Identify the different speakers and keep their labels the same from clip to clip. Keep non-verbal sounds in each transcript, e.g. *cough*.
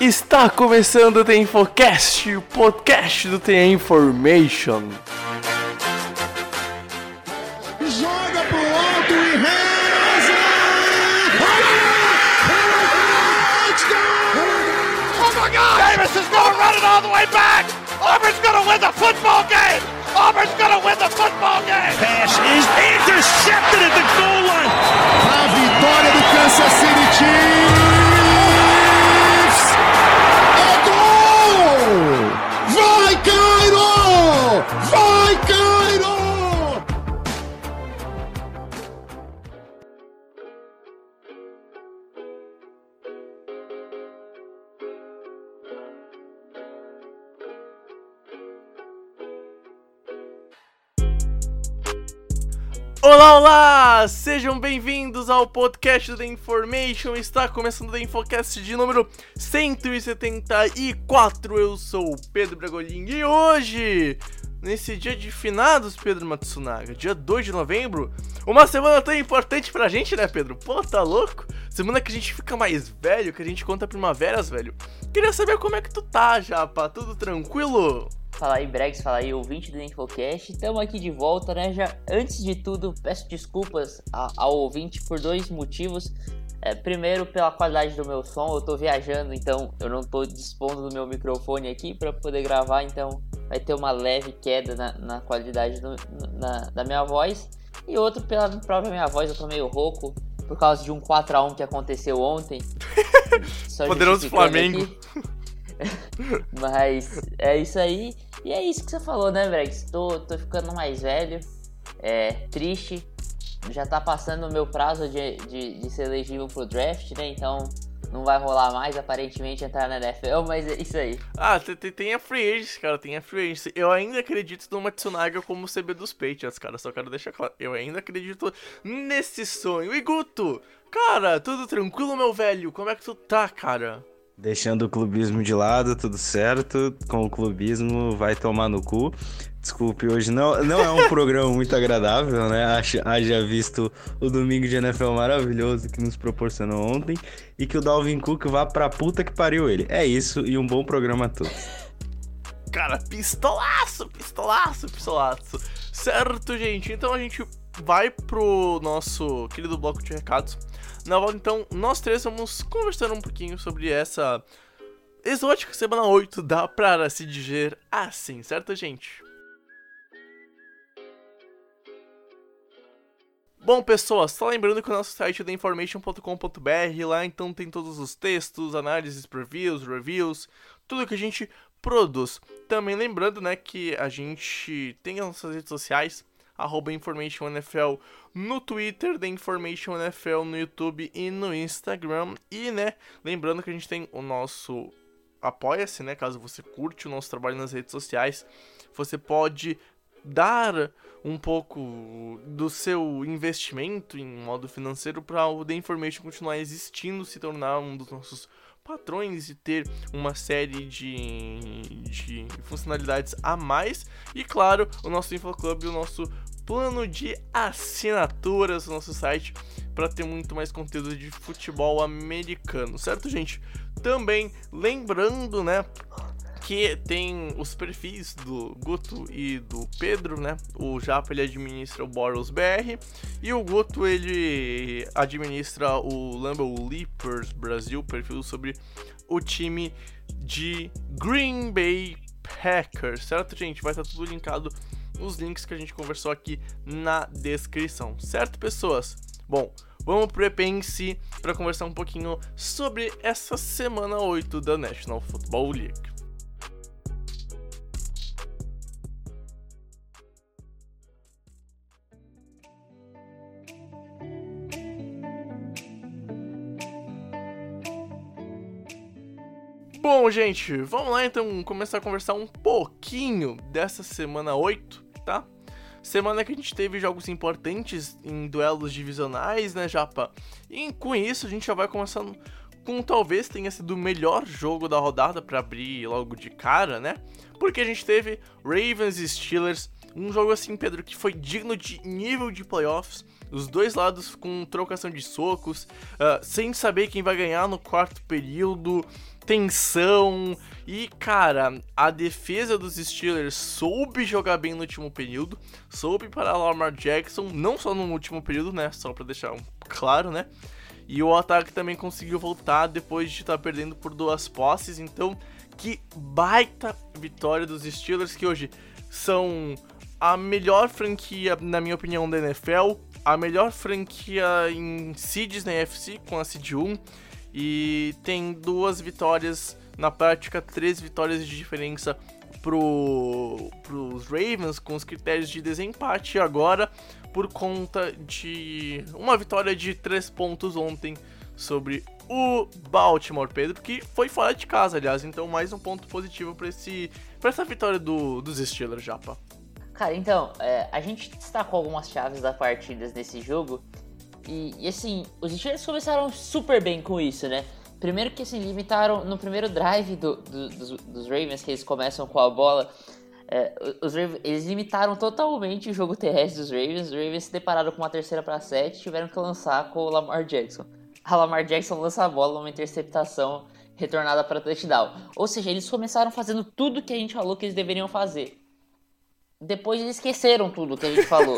Speaker 1: Está começando o The Infocast, o podcast do The Information.
Speaker 2: Joga pro alto e reza!
Speaker 3: Oh my God! Davis is going to run it all the way back! Auburn's going to win the football game! Auburn's going to win the football game!
Speaker 4: Pass is intercepted at the goal line.
Speaker 2: A vitória do Kansas City Chiefs!
Speaker 1: Olá, olá! Sejam bem-vindos ao podcast The Information. Está começando o Infocast de número 174. Eu sou o Pedro Bragolin e hoje, nesse dia de finados, Pedro Matsunaga, dia 2 de novembro, uma semana tão importante pra gente, né, Pedro? Pô, tá louco? Semana que a gente fica mais velho, que a gente conta primaveras, velho. Queria saber como é que tu tá, Japa. Tudo tranquilo?
Speaker 5: Fala aí, Bregs, fala aí, ouvinte do Infocast. Estamos aqui de volta, né? Já antes de tudo, peço desculpas ao ouvinte por dois motivos. É, primeiro, pela qualidade do meu som, eu tô viajando, então eu não tô dispondo do meu microfone aqui para poder gravar, então vai ter uma leve queda na, na qualidade do- na- da minha voz. E outro, pela própria minha voz, eu tô meio rouco por causa de um 4x1 que aconteceu ontem. *laughs*
Speaker 1: Poderoso Flamengo. *laughs*
Speaker 5: Mas é isso aí. E é isso que você falou, né, Bregs? Tô, tô ficando mais velho, é triste. Já tá passando o meu prazo de, de, de ser elegível pro draft, né? Então não vai rolar mais, aparentemente, entrar na NFL, *laughs* mas é isso aí.
Speaker 1: Ah, tem, tem, a Free Agency, cara, tem a Free Agency. Eu ainda acredito no Matsunaga como CB dos Patriots, cara, só quero deixar claro. Eu ainda acredito nesse sonho. E Guto, cara, tudo tranquilo, meu velho? Como é que tu tá, cara?
Speaker 6: Deixando o clubismo de lado, tudo certo. Com o clubismo, vai tomar no cu. Desculpe, hoje não, não é um *laughs* programa muito agradável, né? Haja, haja visto o domingo de NFL maravilhoso que nos proporcionou ontem. E que o Dalvin Cook vá pra puta que pariu ele. É isso e um bom programa a todos. *laughs*
Speaker 1: Cara, pistolaço, pistolaço, pistolaço. Certo, gente? Então a gente vai pro nosso querido bloco de recados. Na volta, então, nós três vamos conversar um pouquinho sobre essa exótica semana 8 da para se dizer assim, certo, gente? Bom, pessoas, só lembrando que o nosso site é theinformation.com.br, lá então tem todos os textos, análises, previews, reviews, tudo que a gente produz. Também lembrando, né, que a gente tem as nossas redes sociais, arroba InformationNFL no Twitter, The Information NFL no YouTube e no Instagram. E, né, lembrando que a gente tem o nosso Apoia-se, né, caso você curte o nosso trabalho nas redes sociais, você pode dar um pouco do seu investimento em modo financeiro para o The Information continuar existindo, se tornar um dos nossos patrões e ter uma série de, de funcionalidades a mais. E claro, o nosso InfoClub, o nosso plano de assinaturas no nosso site para ter muito mais conteúdo de futebol americano, certo, gente? Também lembrando, né, que tem os perfis do Guto e do Pedro, né? O Japa ele administra o Boros BR e o Guto ele administra o Lambeau Leapers Brasil, perfil sobre o time de Green Bay Packers, certo, gente? Vai estar tudo linkado nos links que a gente conversou aqui na descrição, certo, pessoas? Bom, vamos pro EP para conversar um pouquinho sobre essa semana 8 da National Football League. Bom, gente, vamos lá então começar a conversar um pouquinho dessa semana 8, tá? Semana que a gente teve jogos importantes em duelos divisionais, né, Japa? E com isso a gente já vai começando com talvez tenha sido o melhor jogo da rodada para abrir logo de cara, né? Porque a gente teve Ravens e Steelers Um jogo assim, Pedro, que foi digno de nível de playoffs. Os dois lados com trocação de socos, uh, sem saber quem vai ganhar no quarto período, tensão. E, cara, a defesa dos Steelers soube jogar bem no último período, soube parar Lamar Jackson, não só no último período, né? Só pra deixar claro, né? E o ataque também conseguiu voltar depois de estar tá perdendo por duas posses. Então, que baita vitória dos Steelers, que hoje são a melhor franquia, na minha opinião, da NFL, a melhor franquia em seeds na NFC, com a seed 1, e tem duas vitórias, na prática, três vitórias de diferença pro, pros Ravens, com os critérios de desempate agora, por conta de uma vitória de três pontos ontem sobre o Baltimore, Pedro, que foi fora de casa, aliás, então mais um ponto positivo para esse para essa vitória do, dos Steelers, Japa.
Speaker 5: Cara, então, é, a gente destacou algumas chaves da partidas nesse jogo. E, e, assim, os Steelers começaram super bem com isso, né? Primeiro que assim, limitaram no primeiro drive do, do, dos, dos, Ravens, que eles começam com a bola. É, os Ravens, eles limitaram totalmente o jogo terrestre dos Ravens. Os Ravens se depararam com uma terceira para sete tiveram que lançar com o Lamar Jackson. A Lamar Jackson lança a bola numa interceptação retornada para touchdown. Ou seja, eles começaram fazendo tudo que a gente falou que eles deveriam fazer depois eles esqueceram tudo que a gente falou.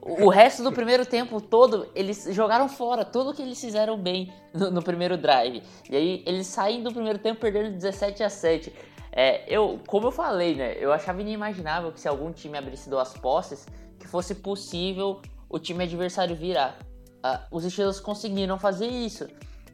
Speaker 5: o resto do primeiro tempo todo, eles jogaram fora tudo que eles fizeram bem no, no primeiro drive. E aí eles saem do primeiro tempo perdendo 17 a 7. É, eu, como eu falei, né? Eu achava inimaginável que se algum time abrisse duas posses, que fosse possível o time adversário virar. Uh, os Steelers conseguiram fazer isso.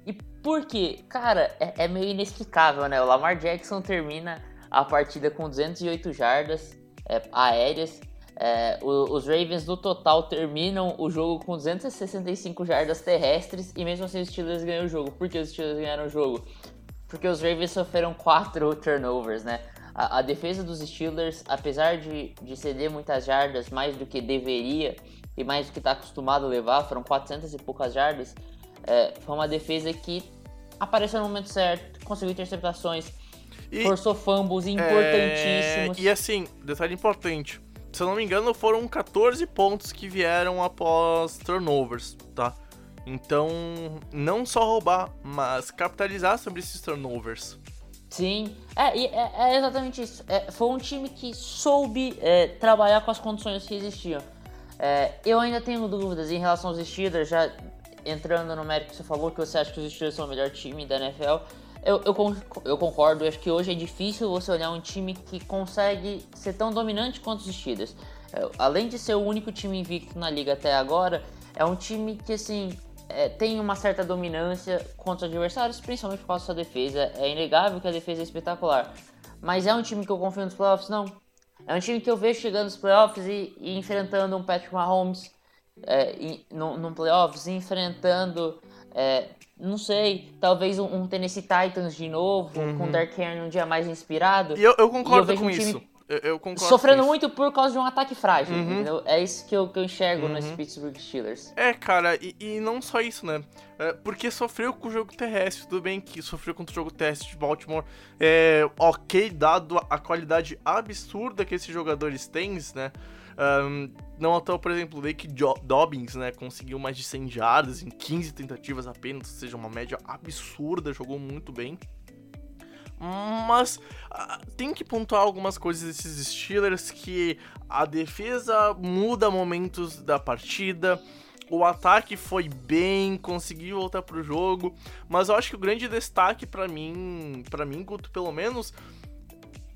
Speaker 5: E por quê? Cara, é, é meio inexplicável, né? O Lamar Jackson termina a partida com 208 jardas, é, aéreas. É, os Ravens no total terminam o jogo com 265 jardas terrestres e mesmo assim os Steelers ganham o jogo. Por que os Steelers ganharam o jogo? Porque os Ravens sofreram quatro *laughs* turnovers, né? A, a defesa dos Steelers, apesar de, de ceder muitas jardas, mais do que deveria e mais do que está acostumado a levar, foram 400 e poucas jardas, é, foi uma defesa que apareceu no momento certo, conseguiu interceptações, e, Forçou fumbles importantíssimos.
Speaker 1: É, e assim, detalhe importante. Se eu não me engano, foram 14 pontos que vieram após turnovers, tá? Então, não só roubar, mas capitalizar sobre esses turnovers.
Speaker 5: Sim, é, é, é exatamente isso. É, foi um time que soube é, trabalhar com as condições que existiam. É, eu ainda tenho dúvidas em relação aos Steelers, já entrando no mérito que você falou, que você acha que os Steelers são o melhor time da NFL. Eu, eu, eu concordo, eu acho que hoje é difícil você olhar um time que consegue ser tão dominante quanto os Steelers. É, além de ser o único time invicto na liga até agora, é um time que assim é, tem uma certa dominância contra os adversários, principalmente por causa da sua defesa. É inegável que a defesa é espetacular. Mas é um time que eu confio nos playoffs? Não. É um time que eu vejo chegando nos playoffs e, e enfrentando um Patrick Mahomes é, no, no playoffs, enfrentando é, não sei, talvez um, um, Tennessee Titans de novo, uhum. com o Dark Henry um dia mais inspirado.
Speaker 1: E eu, eu concordo eu com um isso. Eu, eu concordo
Speaker 5: sofrendo muito por causa de um ataque frágil, uhum. entendeu? É isso que eu, que eu enxergo uhum. nos Pittsburgh Steelers.
Speaker 1: É, cara, e, e não só isso, né? É, porque sofreu com o jogo terrestre, tudo bem que sofreu contra o jogo terrestre de Baltimore. É, ok, dado a qualidade absurda que esses jogadores têm, né? Um, não toa, por exemplo, o Lake Dobbins, né, conseguiu mais de 100 jardas em 15 tentativas apenas, ou seja, uma média absurda, jogou muito bem. Mas uh, tem que pontuar algumas coisas desses Steelers que a defesa muda momentos da partida, o ataque foi bem, conseguiu voltar pro jogo, mas eu acho que o grande destaque para mim, para mim, Guto, pelo menos,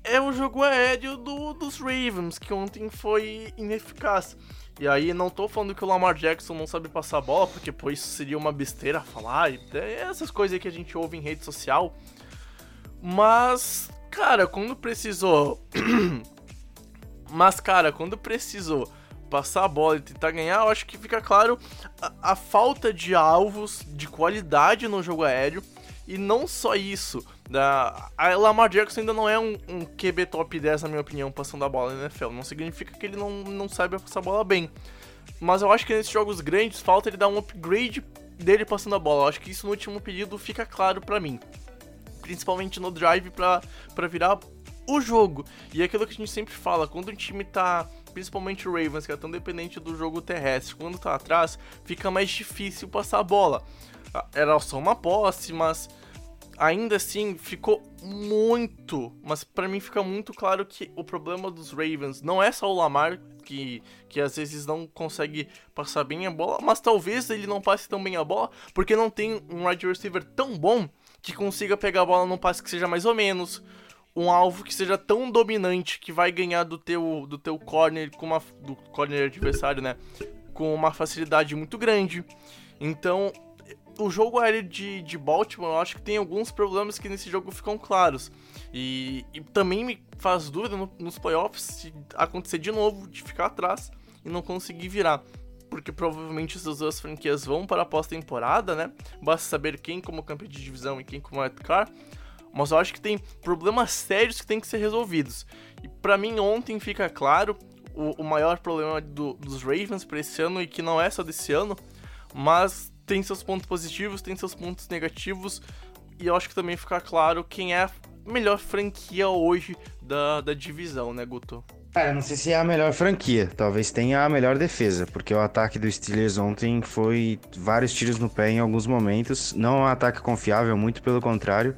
Speaker 1: é o jogo aéreo do, dos Ravens, que ontem foi ineficaz. E aí, não tô falando que o Lamar Jackson não sabe passar a bola, porque pô, isso seria uma besteira falar, e essas coisas que a gente ouve em rede social. Mas, cara, quando precisou. *clears throat* Mas, cara, quando precisou passar a bola e tentar ganhar, eu acho que fica claro a, a falta de alvos de qualidade no jogo aéreo. E não só isso, da, a Lamar Jackson ainda não é um, um QB top 10, na minha opinião, passando a bola na NFL. Não significa que ele não, não saiba passar a bola bem. Mas eu acho que nesses jogos grandes falta ele dar um upgrade dele passando a bola. Eu acho que isso no último período fica claro para mim. Principalmente no drive para virar o jogo. E é aquilo que a gente sempre fala, quando o time tá principalmente o Ravens, que é tão dependente do jogo terrestre, quando tá atrás, fica mais difícil passar a bola. Era só uma posse, mas ainda assim ficou muito, mas para mim fica muito claro que o problema dos Ravens não é só o Lamar que, que às vezes não consegue passar bem a bola, mas talvez ele não passe tão bem a bola porque não tem um wide receiver tão bom que consiga pegar a bola num passe que seja mais ou menos, um alvo que seja tão dominante que vai ganhar do teu do teu corner com uma do corner adversário, né, com uma facilidade muito grande. Então, o jogo aéreo de, de Baltimore, eu acho que tem alguns problemas que nesse jogo ficam claros. E, e também me faz dúvida no, nos playoffs se acontecer de novo, de ficar atrás e não conseguir virar. Porque provavelmente essas duas franquias vão para a pós-temporada, né? Basta saber quem como campeão de divisão e quem como wildcard. Mas eu acho que tem problemas sérios que tem que ser resolvidos. E para mim ontem fica claro o, o maior problema do, dos Ravens para esse ano e que não é só desse ano, mas tem seus pontos positivos, tem seus pontos negativos, e eu acho que também fica claro quem é a melhor franquia hoje da, da divisão, né, Guto?
Speaker 6: Cara, não sei se é a melhor franquia, talvez tenha a melhor defesa, porque o ataque do Steelers ontem foi vários tiros no pé em alguns momentos, não é um ataque confiável, muito pelo contrário,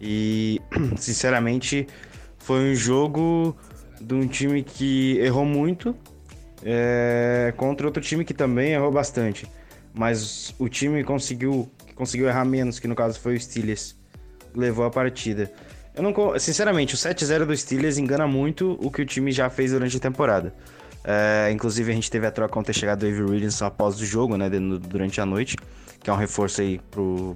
Speaker 6: e *clears throat* sinceramente foi um jogo de um time que errou muito é, contra outro time que também errou bastante mas o time conseguiu, conseguiu errar menos, que no caso foi o Steelers, levou a partida. Eu não, sinceramente, o 7-0 do Steelers engana muito o que o time já fez durante a temporada. É, inclusive a gente teve a troca com ter chegado do Avery Williams após o jogo, né, durante a noite, que é um reforço aí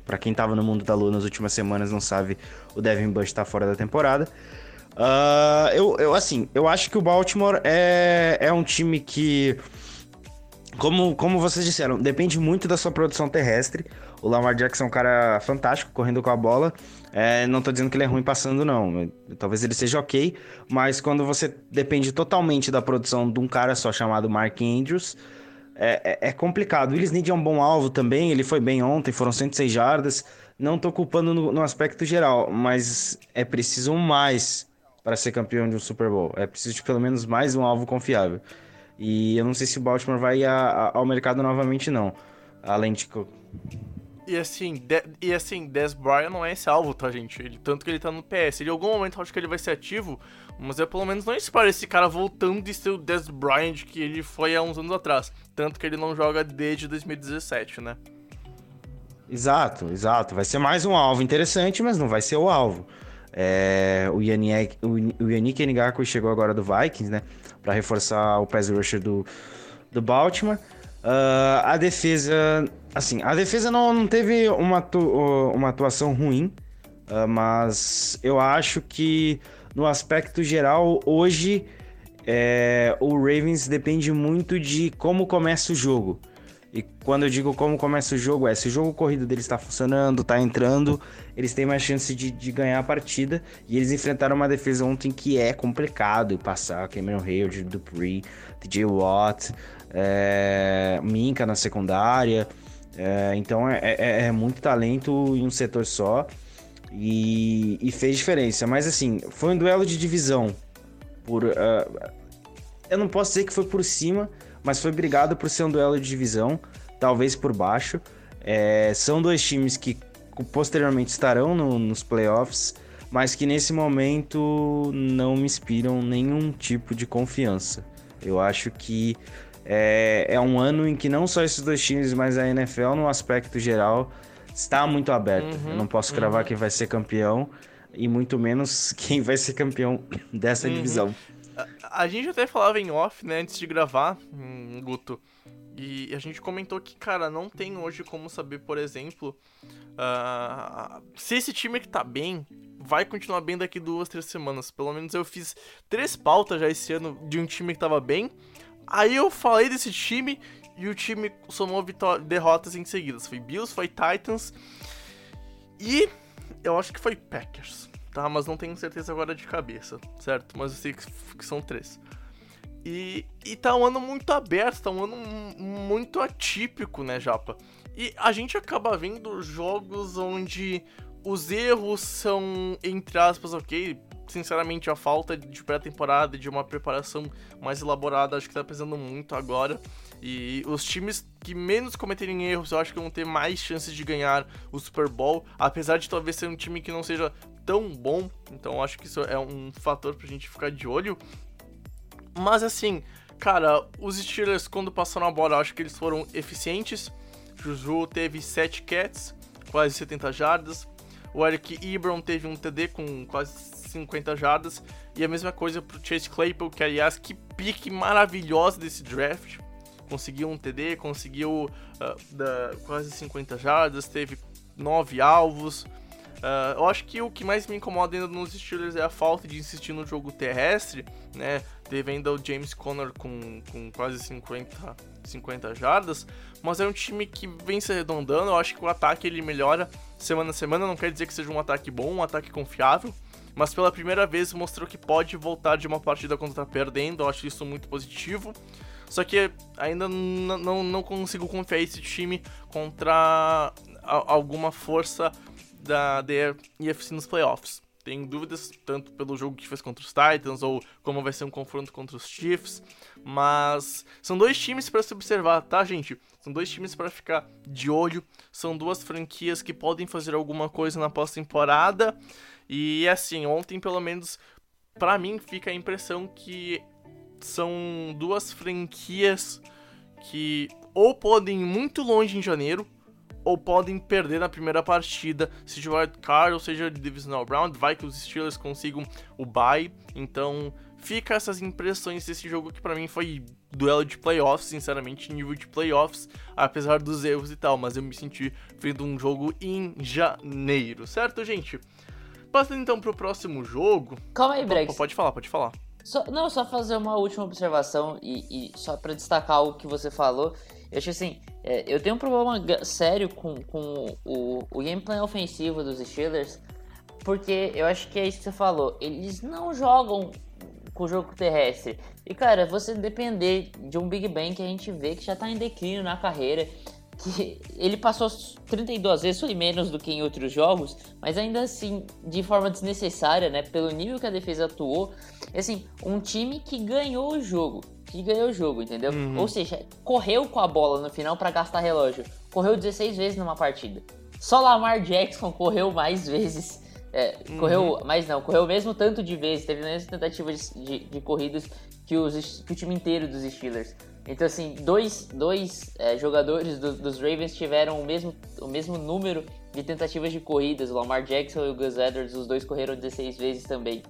Speaker 6: para quem tava no mundo da lua nas últimas semanas não sabe, o Devin Bush tá fora da temporada. Uh, eu, eu, assim, eu acho que o Baltimore é, é um time que como, como vocês disseram, depende muito da sua produção terrestre. O Lamar Jackson é um cara fantástico correndo com a bola. É, não tô dizendo que ele é ruim passando, não. Talvez ele seja ok, mas quando você depende totalmente da produção de um cara só chamado Mark Andrews, é, é, é complicado. O Willis Need é um bom alvo também, ele foi bem ontem, foram 106 jardas. Não tô culpando no, no aspecto geral, mas é preciso mais para ser campeão de um Super Bowl. É preciso de pelo menos mais um alvo confiável. E eu não sei se o Baltimore vai a, a, ao mercado novamente, não. Além de.
Speaker 1: E assim, de, e assim, Des Bryant não é esse alvo, tá, gente? Ele, tanto que ele tá no PS. Ele, em algum momento eu acho que ele vai ser ativo, mas é pelo menos não espero esse cara voltando de ser o Des Bryant que ele foi há uns anos atrás. Tanto que ele não joga desde 2017, né?
Speaker 6: Exato, exato. Vai ser mais um alvo interessante, mas não vai ser o alvo. É, o, Yannick, o, Yannick Ngakwe chegou agora do Vikings, né? Para reforçar o pass rusher do, do Baltimore. Uh, a defesa, assim, a defesa não, não teve uma, atu, uma atuação ruim, uh, mas eu acho que no aspecto geral, hoje é, o Ravens depende muito de como começa o jogo. E quando eu digo como começa o jogo, é se o jogo corrido deles está funcionando, está entrando, eles têm mais chance de, de, ganhar a partida. E eles enfrentaram uma defesa ontem que é complicado passar. Cameron Hayward, Dupree, DJ Watt, é, Minka na secundária. É, então é, é, é, muito talento em um setor só. E, e, fez diferença. Mas assim, foi um duelo de divisão. Por, uh, eu não posso dizer que foi por cima, mas foi brigado por ser um duelo de divisão, talvez por baixo. É, são dois times que posteriormente estarão no, nos playoffs, mas que nesse momento não me inspiram nenhum tipo de confiança. Eu acho que é, é um ano em que não só esses dois times, mas a NFL, no aspecto geral, está muito aberta. Uhum, Eu não posso cravar uhum. quem vai ser campeão e muito menos *laughs* quem vai ser campeão dessa uhum. divisão.
Speaker 1: A, gente até falava em off, né, antes de gravar, um, Guto. E a gente comentou que, cara, não tem hoje como saber, por exemplo, uh, se esse time que tá bem vai continuar bem daqui duas, três semanas. Pelo menos eu fiz três pautas já esse ano de um time que tava bem. Aí eu falei desse time e o time somou derrotas em seguida. Foi Bills, foi Titans e eu acho que foi Packers tá? Mas não tenho certeza agora de cabeça, certo? Mas eu sei que, que são três. E, e tá um ano muito aberto, tá um ano muito atípico, né, Japa? E a gente acaba vendo jogos onde os erros são, entre aspas, ok, sinceramente, a falta de pré-temporada, de uma preparação mais elaborada, acho que tá pesando muito agora. E os times que menos cometerem erros, eu acho que vão ter mais chances de ganhar o Super Bowl, apesar de talvez ser um time que não seja tão bom. Então acho que isso é um fator pra gente ficar de olho. Mas assim, cara, os Steelers quando passaram a bola, acho que eles foram eficientes. Juju teve 7 cats, quase 70 jardas. O Eric Ebron teve um TD com quase 50 jardas. E a mesma coisa pro Chase Claypool, que aliás, que pique maravilhosa desse draft conseguiu um TD, conseguiu uh, da, quase 50 jardas, teve 9 alvos. Uh, eu acho que o que mais me incomoda ainda nos Steelers é a falta de insistir no jogo terrestre, né? Teve ainda o James Conner com, com quase 50, 50 jardas, mas é um time que vem se arredondando. Eu acho que o ataque ele melhora semana a semana. Não quer dizer que seja um ataque bom, um ataque confiável, mas pela primeira vez mostrou que pode voltar de uma partida quando tá perdendo. Eu acho isso muito positivo. Só que ainda não, não consigo confiar esse time contra alguma força da, da EFC nos playoffs. Tenho dúvidas tanto pelo jogo que fez contra os Titans ou como vai ser um confronto contra os Chiefs, mas são dois times para se observar, tá, gente? São dois times para ficar de olho, são duas franquias que podem fazer alguma coisa na pós-temporada. E assim, ontem pelo menos para mim fica a impressão que são duas franquias que ou podem ir muito longe em janeiro, ou podem perder na primeira partida, seja Wild Card ou seja Divisional Round, vai que os Steelers consigam o bye, então fica essas impressões desse jogo que para mim foi duelo de playoffs, sinceramente, nível de playoffs, apesar dos erros e tal, mas eu me senti vendo um jogo em janeiro, certo, gente? Passando então pro próximo jogo.
Speaker 5: Calma aí, Brex.
Speaker 1: Pode falar, pode falar.
Speaker 5: Só, não, só fazer uma última observação e, e só para destacar o que você falou. Eu acho assim, é, eu tenho um problema sério com, com o, o gameplay ofensivo dos Steelers, porque eu acho que é isso que você falou. Eles não jogam com o jogo terrestre. E cara, você depender de um Big Bang que a gente vê que já tá em declínio na carreira que ele passou 32 vezes, foi menos do que em outros jogos, mas ainda assim, de forma desnecessária, né? Pelo nível que a defesa atuou. Assim, um time que ganhou o jogo. Que ganhou o jogo, entendeu? Uhum. Ou seja, correu com a bola no final para gastar relógio. Correu 16 vezes numa partida. Só Lamar Jackson correu mais vezes. É, uhum. Correu, mas não, correu o mesmo tanto de vezes, teve a mesma tentativa de, de, de corridas que, os, que o time inteiro dos Steelers. Então, assim, dois, dois é, jogadores do, dos Ravens tiveram o mesmo, o mesmo número de tentativas de corridas. O Lamar Jackson e o Gus Edwards, os dois correram 16 vezes também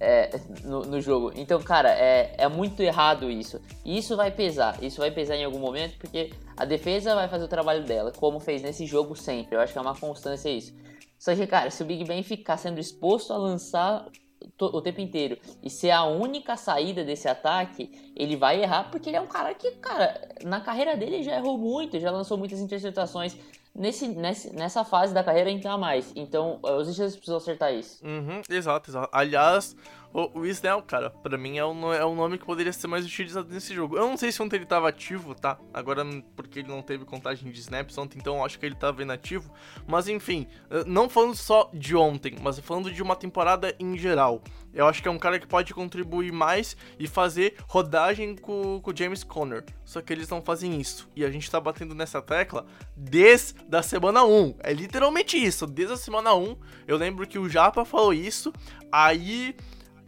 Speaker 5: é, no, no, jogo. Então, cara, é, é muito errado isso. E isso vai pesar. Isso vai pesar em algum momento, porque a defesa vai fazer o trabalho dela, como fez nesse jogo sempre. Eu acho que é uma constância isso. Só que, cara, se o Big Ben ficar sendo exposto a lançar o tempo inteiro e ser a única saída desse ataque, ele vai errar porque ele é um cara que, cara, na carreira dele já errou muito, já lançou muitas interceptações. Nesse, nesse, nessa fase da carreira ainda mais. Então, os Steelers precisam acertar isso.
Speaker 1: Uhum, exato, exato. Aliás, o, o Snell, cara, pra mim é um, é um nome que poderia ser mais utilizado nesse jogo. Eu não sei se ontem ele tava ativo, tá? Agora, porque ele não teve contagem de snaps ontem, então acho que ele tava inativo. Mas enfim, não falando só de ontem, mas falando de uma temporada em geral. Eu acho que é um cara que pode contribuir mais e fazer rodagem com o James Conner. Só que eles não fazem isso. E a gente tá batendo nessa tecla desde a semana 1. É literalmente isso. Desde a semana 1. Eu lembro que o Japa falou isso. Aí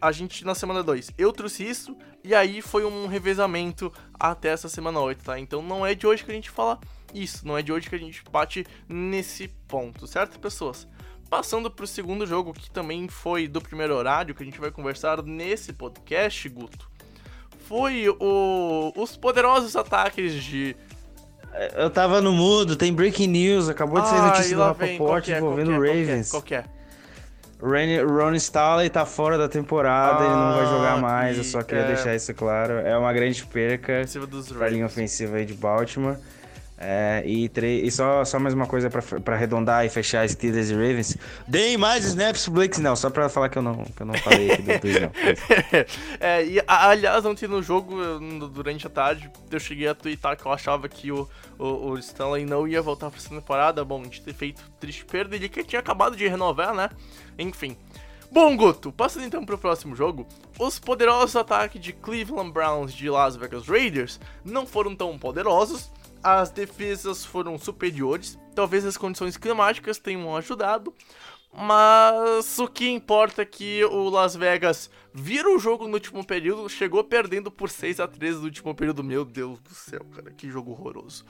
Speaker 1: a gente na semana 2. Eu trouxe isso e aí foi um revezamento até essa semana 8, tá? Então não é de hoje que a gente fala isso, não é de hoje que a gente bate nesse ponto, certo, pessoas? Passando para o segundo jogo, que também foi do primeiro horário, que a gente vai conversar nesse podcast, Guto, foi o, os poderosos ataques de.
Speaker 6: Eu tava no mudo, tem breaking news, acabou de sair notícia do Rapoport é, envolvendo o é, Ravens.
Speaker 1: Qual que é?
Speaker 6: Ron Staley tá fora da temporada, ah, ele não vai jogar ah, mais, eu só queria é... deixar isso claro. É uma grande perca pra linha ofensiva aí de Baltimore. É, e, e só, só mais uma coisa para arredondar e fechar Steelers e Ravens. Deem mais snaps pro Blake Snell, só pra falar que eu não, que eu não falei aqui do, *laughs* do Snell.
Speaker 1: é, e aliás, ontem no jogo, durante a tarde, eu cheguei a twittar que eu achava que o, o, o Stanley não ia voltar pra essa temporada. Bom, gente ter feito triste perda, ele que tinha acabado de renovar, né? Enfim. Bom, Guto, passando então pro próximo jogo, os poderosos ataques de Cleveland Browns de Las Vegas Raiders não foram tão poderosos, as defesas foram superiores, talvez as condições climáticas tenham ajudado, mas o que importa é que o Las Vegas vira o jogo no último período, chegou perdendo por 6 a 3 no último período. Meu Deus do céu, cara, que jogo horroroso.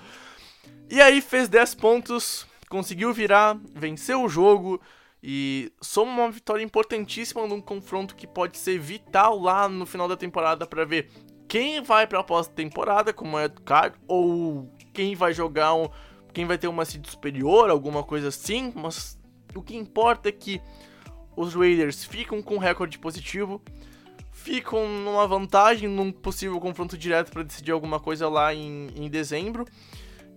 Speaker 1: E aí fez 10 pontos, conseguiu virar, venceu o jogo e soma uma vitória importantíssima num confronto que pode ser vital lá no final da temporada para ver quem vai para a pós-temporada como é card ou quem vai jogar um, quem vai ter uma seed superior, alguma coisa assim, mas o que importa é que os Raiders ficam com recorde positivo, ficam numa vantagem num possível confronto direto para decidir alguma coisa lá em, em dezembro.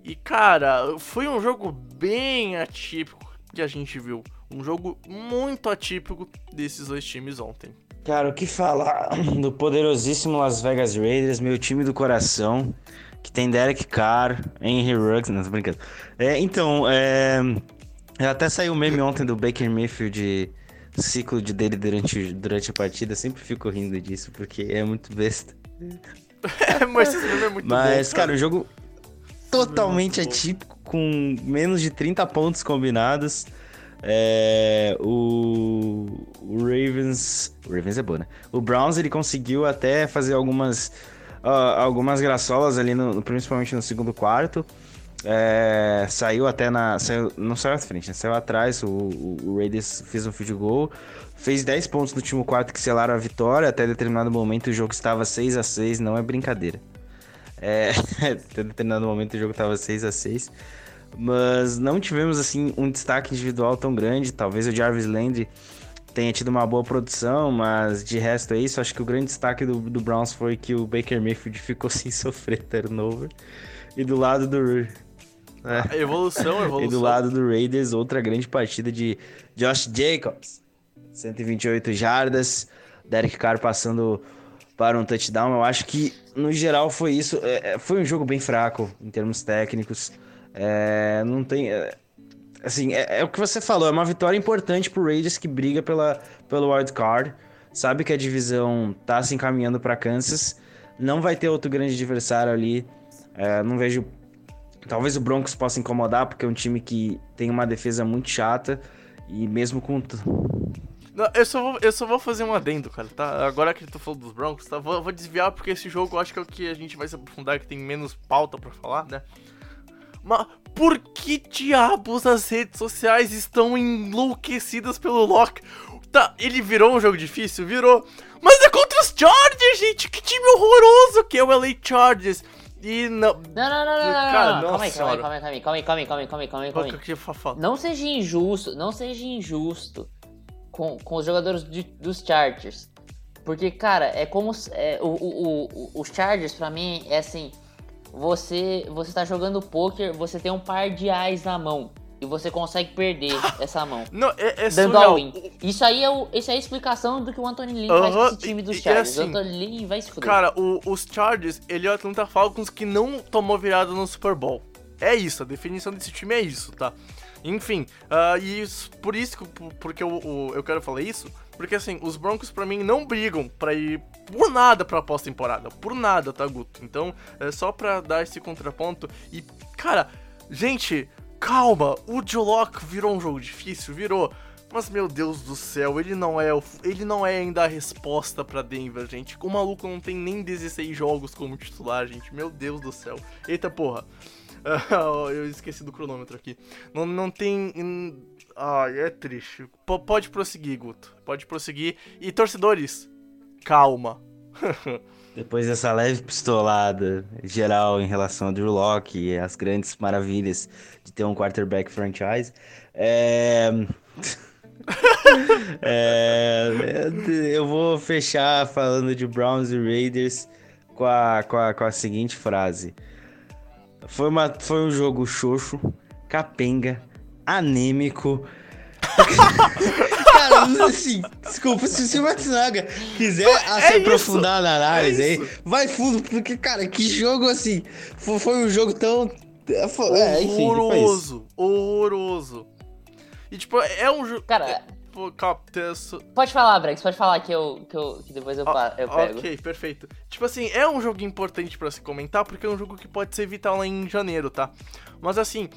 Speaker 1: E cara, foi um jogo bem atípico que a gente viu. Um jogo muito atípico desses dois times ontem.
Speaker 6: Cara, o que falar *clears throat* do poderosíssimo Las Vegas Raiders, meu time do coração, que tem Derek Carr, Henry Ruggs, não, tô brincando. É, então, é, até saiu um meme ontem do Baker Mayfield, ciclo de dele durante, durante a partida, eu sempre fico rindo disso, porque é muito besta. *laughs*
Speaker 1: Mas esse meme é muito
Speaker 6: Mas,
Speaker 1: bom,
Speaker 6: cara, o jogo totalmente atípico, com menos de 30 pontos combinados. É, o, o Ravens. O Ravens é bom, né? O Browns ele conseguiu até fazer algumas, ah, algumas graçolas ali, no, principalmente no segundo quarto. É, saiu até na. Saiu, não saiu à frente, né? Saiu atrás. O, o, o Raiders fez um field goal. Fez 10 pontos no último quarto que selaram a vitória. Até determinado momento o jogo estava 6 a 6 não é brincadeira. É, *laughs* até determinado momento o jogo estava 6 a 6 mas não tivemos assim um destaque individual tão grande. Talvez o Jarvis Landry tenha tido uma boa produção, mas de resto é isso. Acho que o grande destaque do, do Browns foi que o Baker Mayfield ficou *laughs* sem sofrer turnover. E do lado do.
Speaker 1: É. Evolução, *laughs* evolução.
Speaker 6: E do lado do Raiders, outra grande partida de Josh Jacobs. 128 jardas. Derek Carr passando para um touchdown. Eu acho que, no geral, foi isso. É, foi um jogo bem fraco em termos técnicos. É, não tem. É, assim, é, é, o que você falou, é uma vitória importante pro Raiders que briga pela, pelo wild card. Sabe que a divisão tá se encaminhando para Kansas. Não vai ter outro grande adversário ali. É, não vejo. Talvez o Broncos possa incomodar, porque é um time que tem uma defesa muito chata. E mesmo com.
Speaker 1: Não, eu, só vou, eu só vou fazer um adendo, cara, tá? Agora que tu falou dos Broncos, tá? Vou, vou desviar porque esse jogo eu acho que é o que a gente vai se aprofundar, que tem menos pauta para falar, né? Mas por que diabos as redes sociais estão enlouquecidas pelo Loki? Tá, ele virou um jogo difícil? Virou. Mas é contra os Chargers, gente! Que time horroroso que é o LA Chargers! E não.
Speaker 5: Não, não, não, não, não,
Speaker 1: Cara,
Speaker 5: não. Calma aí, calma aí, calma aí, calma aí, calma aí, calma aí, calma aí, calma aí, calma aí. Não seja injusto, não seja injusto com, com os jogadores de- dos Chargers. Porque, cara, é como. É, o, o, o- os Chargers, pra mim, é assim. Você, você tá jogando poker, você tem um par de ais na mão. E você consegue perder *laughs* essa mão.
Speaker 1: Não, é, é
Speaker 5: Dando
Speaker 1: surreal.
Speaker 5: all-in. Isso aí é, o, isso é a explicação do que o Anthony Lynn faz com esse time dos Chargers.
Speaker 1: assim,
Speaker 5: o Anthony Lynn vai se fuder.
Speaker 1: Cara, o- os Chargers, ele é o Atlanta Falcons que não tomou virada no Super Bowl. É isso, a definição desse time é isso, tá? Enfim, ah, e isso- por isso que por- porque eu, eu quero falar isso, porque assim, os Broncos pra mim não brigam pra ir por nada pra pós-temporada, por nada, tá, Guto? Então, é só pra dar esse contraponto e, cara, gente, calma, o Joe virou um jogo difícil, virou, mas meu Deus do céu, ele não é ele não é ainda a resposta pra Denver, gente. O maluco não tem nem 16 jogos como titular, gente. Meu Deus do céu. Eita porra. *laughs* Eu esqueci do cronômetro aqui. Não, não tem. Ai, é triste. P- pode prosseguir, Guto. Pode prosseguir. E torcedores, calma. *laughs*
Speaker 6: Depois dessa leve pistolada geral em relação ao Drew Locke e as grandes maravilhas de ter um quarterback franchise, é... *laughs* é, eu vou fechar falando de Browns e Raiders com a, com a, com a seguinte frase. Foi, uma, foi um jogo xoxo, capenga, anêmico. *laughs* Cara, assim, desculpa, se, o Matsunaga quiser a se
Speaker 1: é
Speaker 6: aprofundar na análise
Speaker 1: é
Speaker 6: aí, vai fundo, porque, cara, que jogo assim. Foi, foi um jogo tão. É, é, enfim,
Speaker 1: horroroso. Horroroso. E tipo, é um jogo.
Speaker 5: Cara,
Speaker 1: Captes.
Speaker 5: Pode falar, Brex, pode falar que, eu, que, eu, que depois eu, pa- eu pego.
Speaker 1: Ok, perfeito. Tipo assim, é um jogo importante pra se comentar, porque é um jogo que pode ser vital lá em janeiro, tá? Mas assim,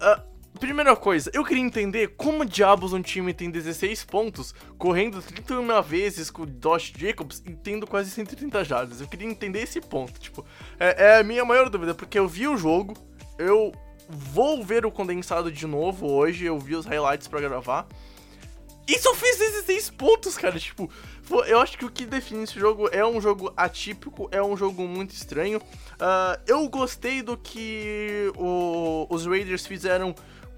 Speaker 1: ah, primeira coisa, eu queria entender como diabos um time tem 16 pontos, correndo 31 vezes com o Josh Jacobs e tendo quase 130 jardas. Eu queria entender esse ponto, tipo, é, é a minha maior dúvida, porque eu vi o jogo, eu vou ver o condensado de novo hoje, eu vi os highlights pra gravar. E só fiz 16 pontos, cara. Tipo, eu acho que o que define esse jogo é um jogo atípico, é um jogo muito estranho. Ah, eu gostei do que o- os Raiders fizeram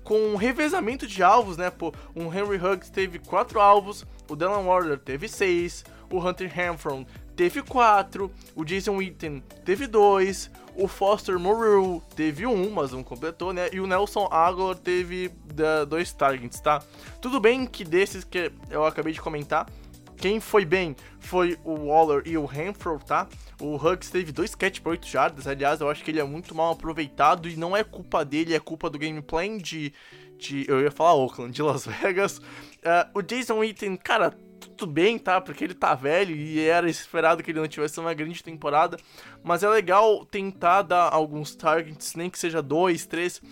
Speaker 1: com revezamento de alvos, né? Pô, o Henry Huggs teve 4 alvos, o Dylan Warder teve 6, o Hunter Renfro teve 4, o Jason Witten teve 2, o Foster Moreau teve 1, mas não completou, né? E o Nelson Aguilar teve dois targets, tá? Tudo bem que desses que eu acabei de comentar, quem foi bem foi o Waller e o Renfro, tá? O Huggs teve dois catch por 8 jardas, aliás, eu acho que ele é muito mal aproveitado e não é culpa dele, é culpa do gameplay de, de eu ia falar Oakland, de Las *laughs* Vegas. Ah, o Jason Witten, cara, tudo bem, tá? Porque ele tá velho e era esperado que ele não tivesse uma grande temporada, mas é legal tentar dar alguns targets, nem que seja dois, três,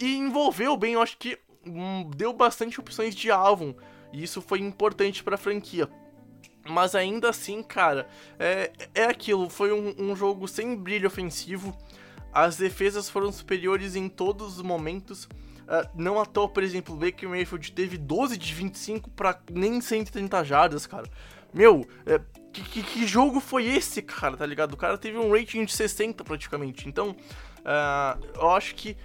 Speaker 1: e envolveu bem, eu acho que hum, deu bastante opções de alvo, e isso foi importante pra franquia. Mas ainda assim, cara, é, é aquilo, foi um, um jogo sem brilho ofensivo. As defesas foram superiores em todos os momentos. Ah, não à toa, por exemplo, o Baker Mayfield teve 12 de 25 pra nem 130 jardas, cara. Meu, é, que, que, que jogo foi esse, cara, tá ligado? O cara teve um rating de 60 praticamente. Então, ah, eu acho que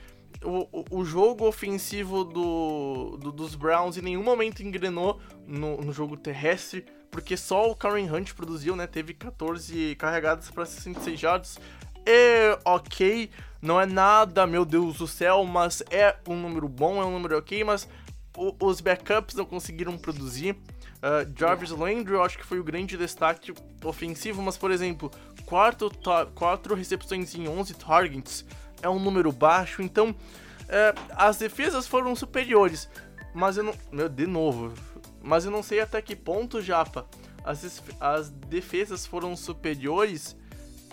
Speaker 1: o, o- o jogo ofensivo do, do- dos Browns em nenhum momento engrenou no, no jogo terrestre, porque só o Karen Hunt produziu, né? Teve 14 carregadas para 66 jardas. É ok, não é nada, meu Deus do céu, mas é um número bom, é um número ok, mas o- os backups não conseguiram produzir. Uh, Jarvis Landry, eu acho que foi o grande destaque ofensivo, mas, por exemplo, quatro, quatro recepções em 11 targets é um número baixo, então é, as defesas foram superiores, mas eu não. Meu, de novo. Mas eu não sei até que ponto, Japa, as, as defesas foram superiores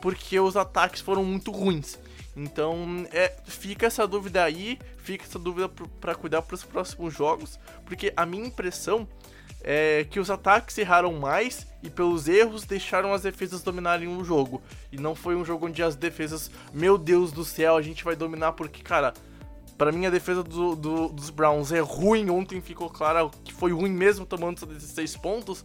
Speaker 1: porque os ataques foram muito ruins. Então, é, fica essa dúvida aí, fica essa dúvida pra cuidar pros próximos jogos, porque a minha impressão é que os ataques erraram mais e pelos erros deixaram as defesas dominarem o jogo. E não foi um jogo onde as defesas, meu Deus do céu, a gente vai dominar porque, cara, Pra mim, a defesa do- do- dos Browns é ruim. Ontem ficou claro que foi ruim mesmo tomando esses 16 pontos.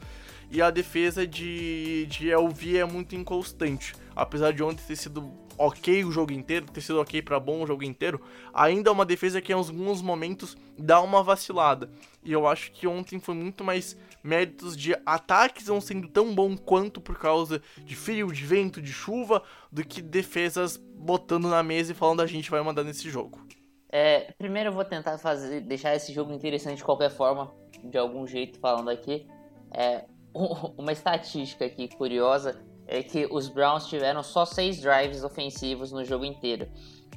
Speaker 1: E a defesa de, de LV é muito inconstante. Apesar de ontem ter sido ok o jogo inteiro, ter sido ok pra bom o jogo inteiro, ainda é uma defesa que em alguns momentos dá uma vacilada. E eu acho que ontem foi muito mais méritos de ataques não sendo tão bom quanto por causa de frio, de vento, de chuva, do que defesas botando na mesa e falando a gente vai mandar nesse jogo.
Speaker 5: É, primeiro eu vou tentar fazer, deixar esse jogo interessante de qualquer forma, de algum jeito falando aqui. É, *laughs* uma estatística aqui curiosa é que os Browns tiveram só seis drives ofensivos no jogo inteiro.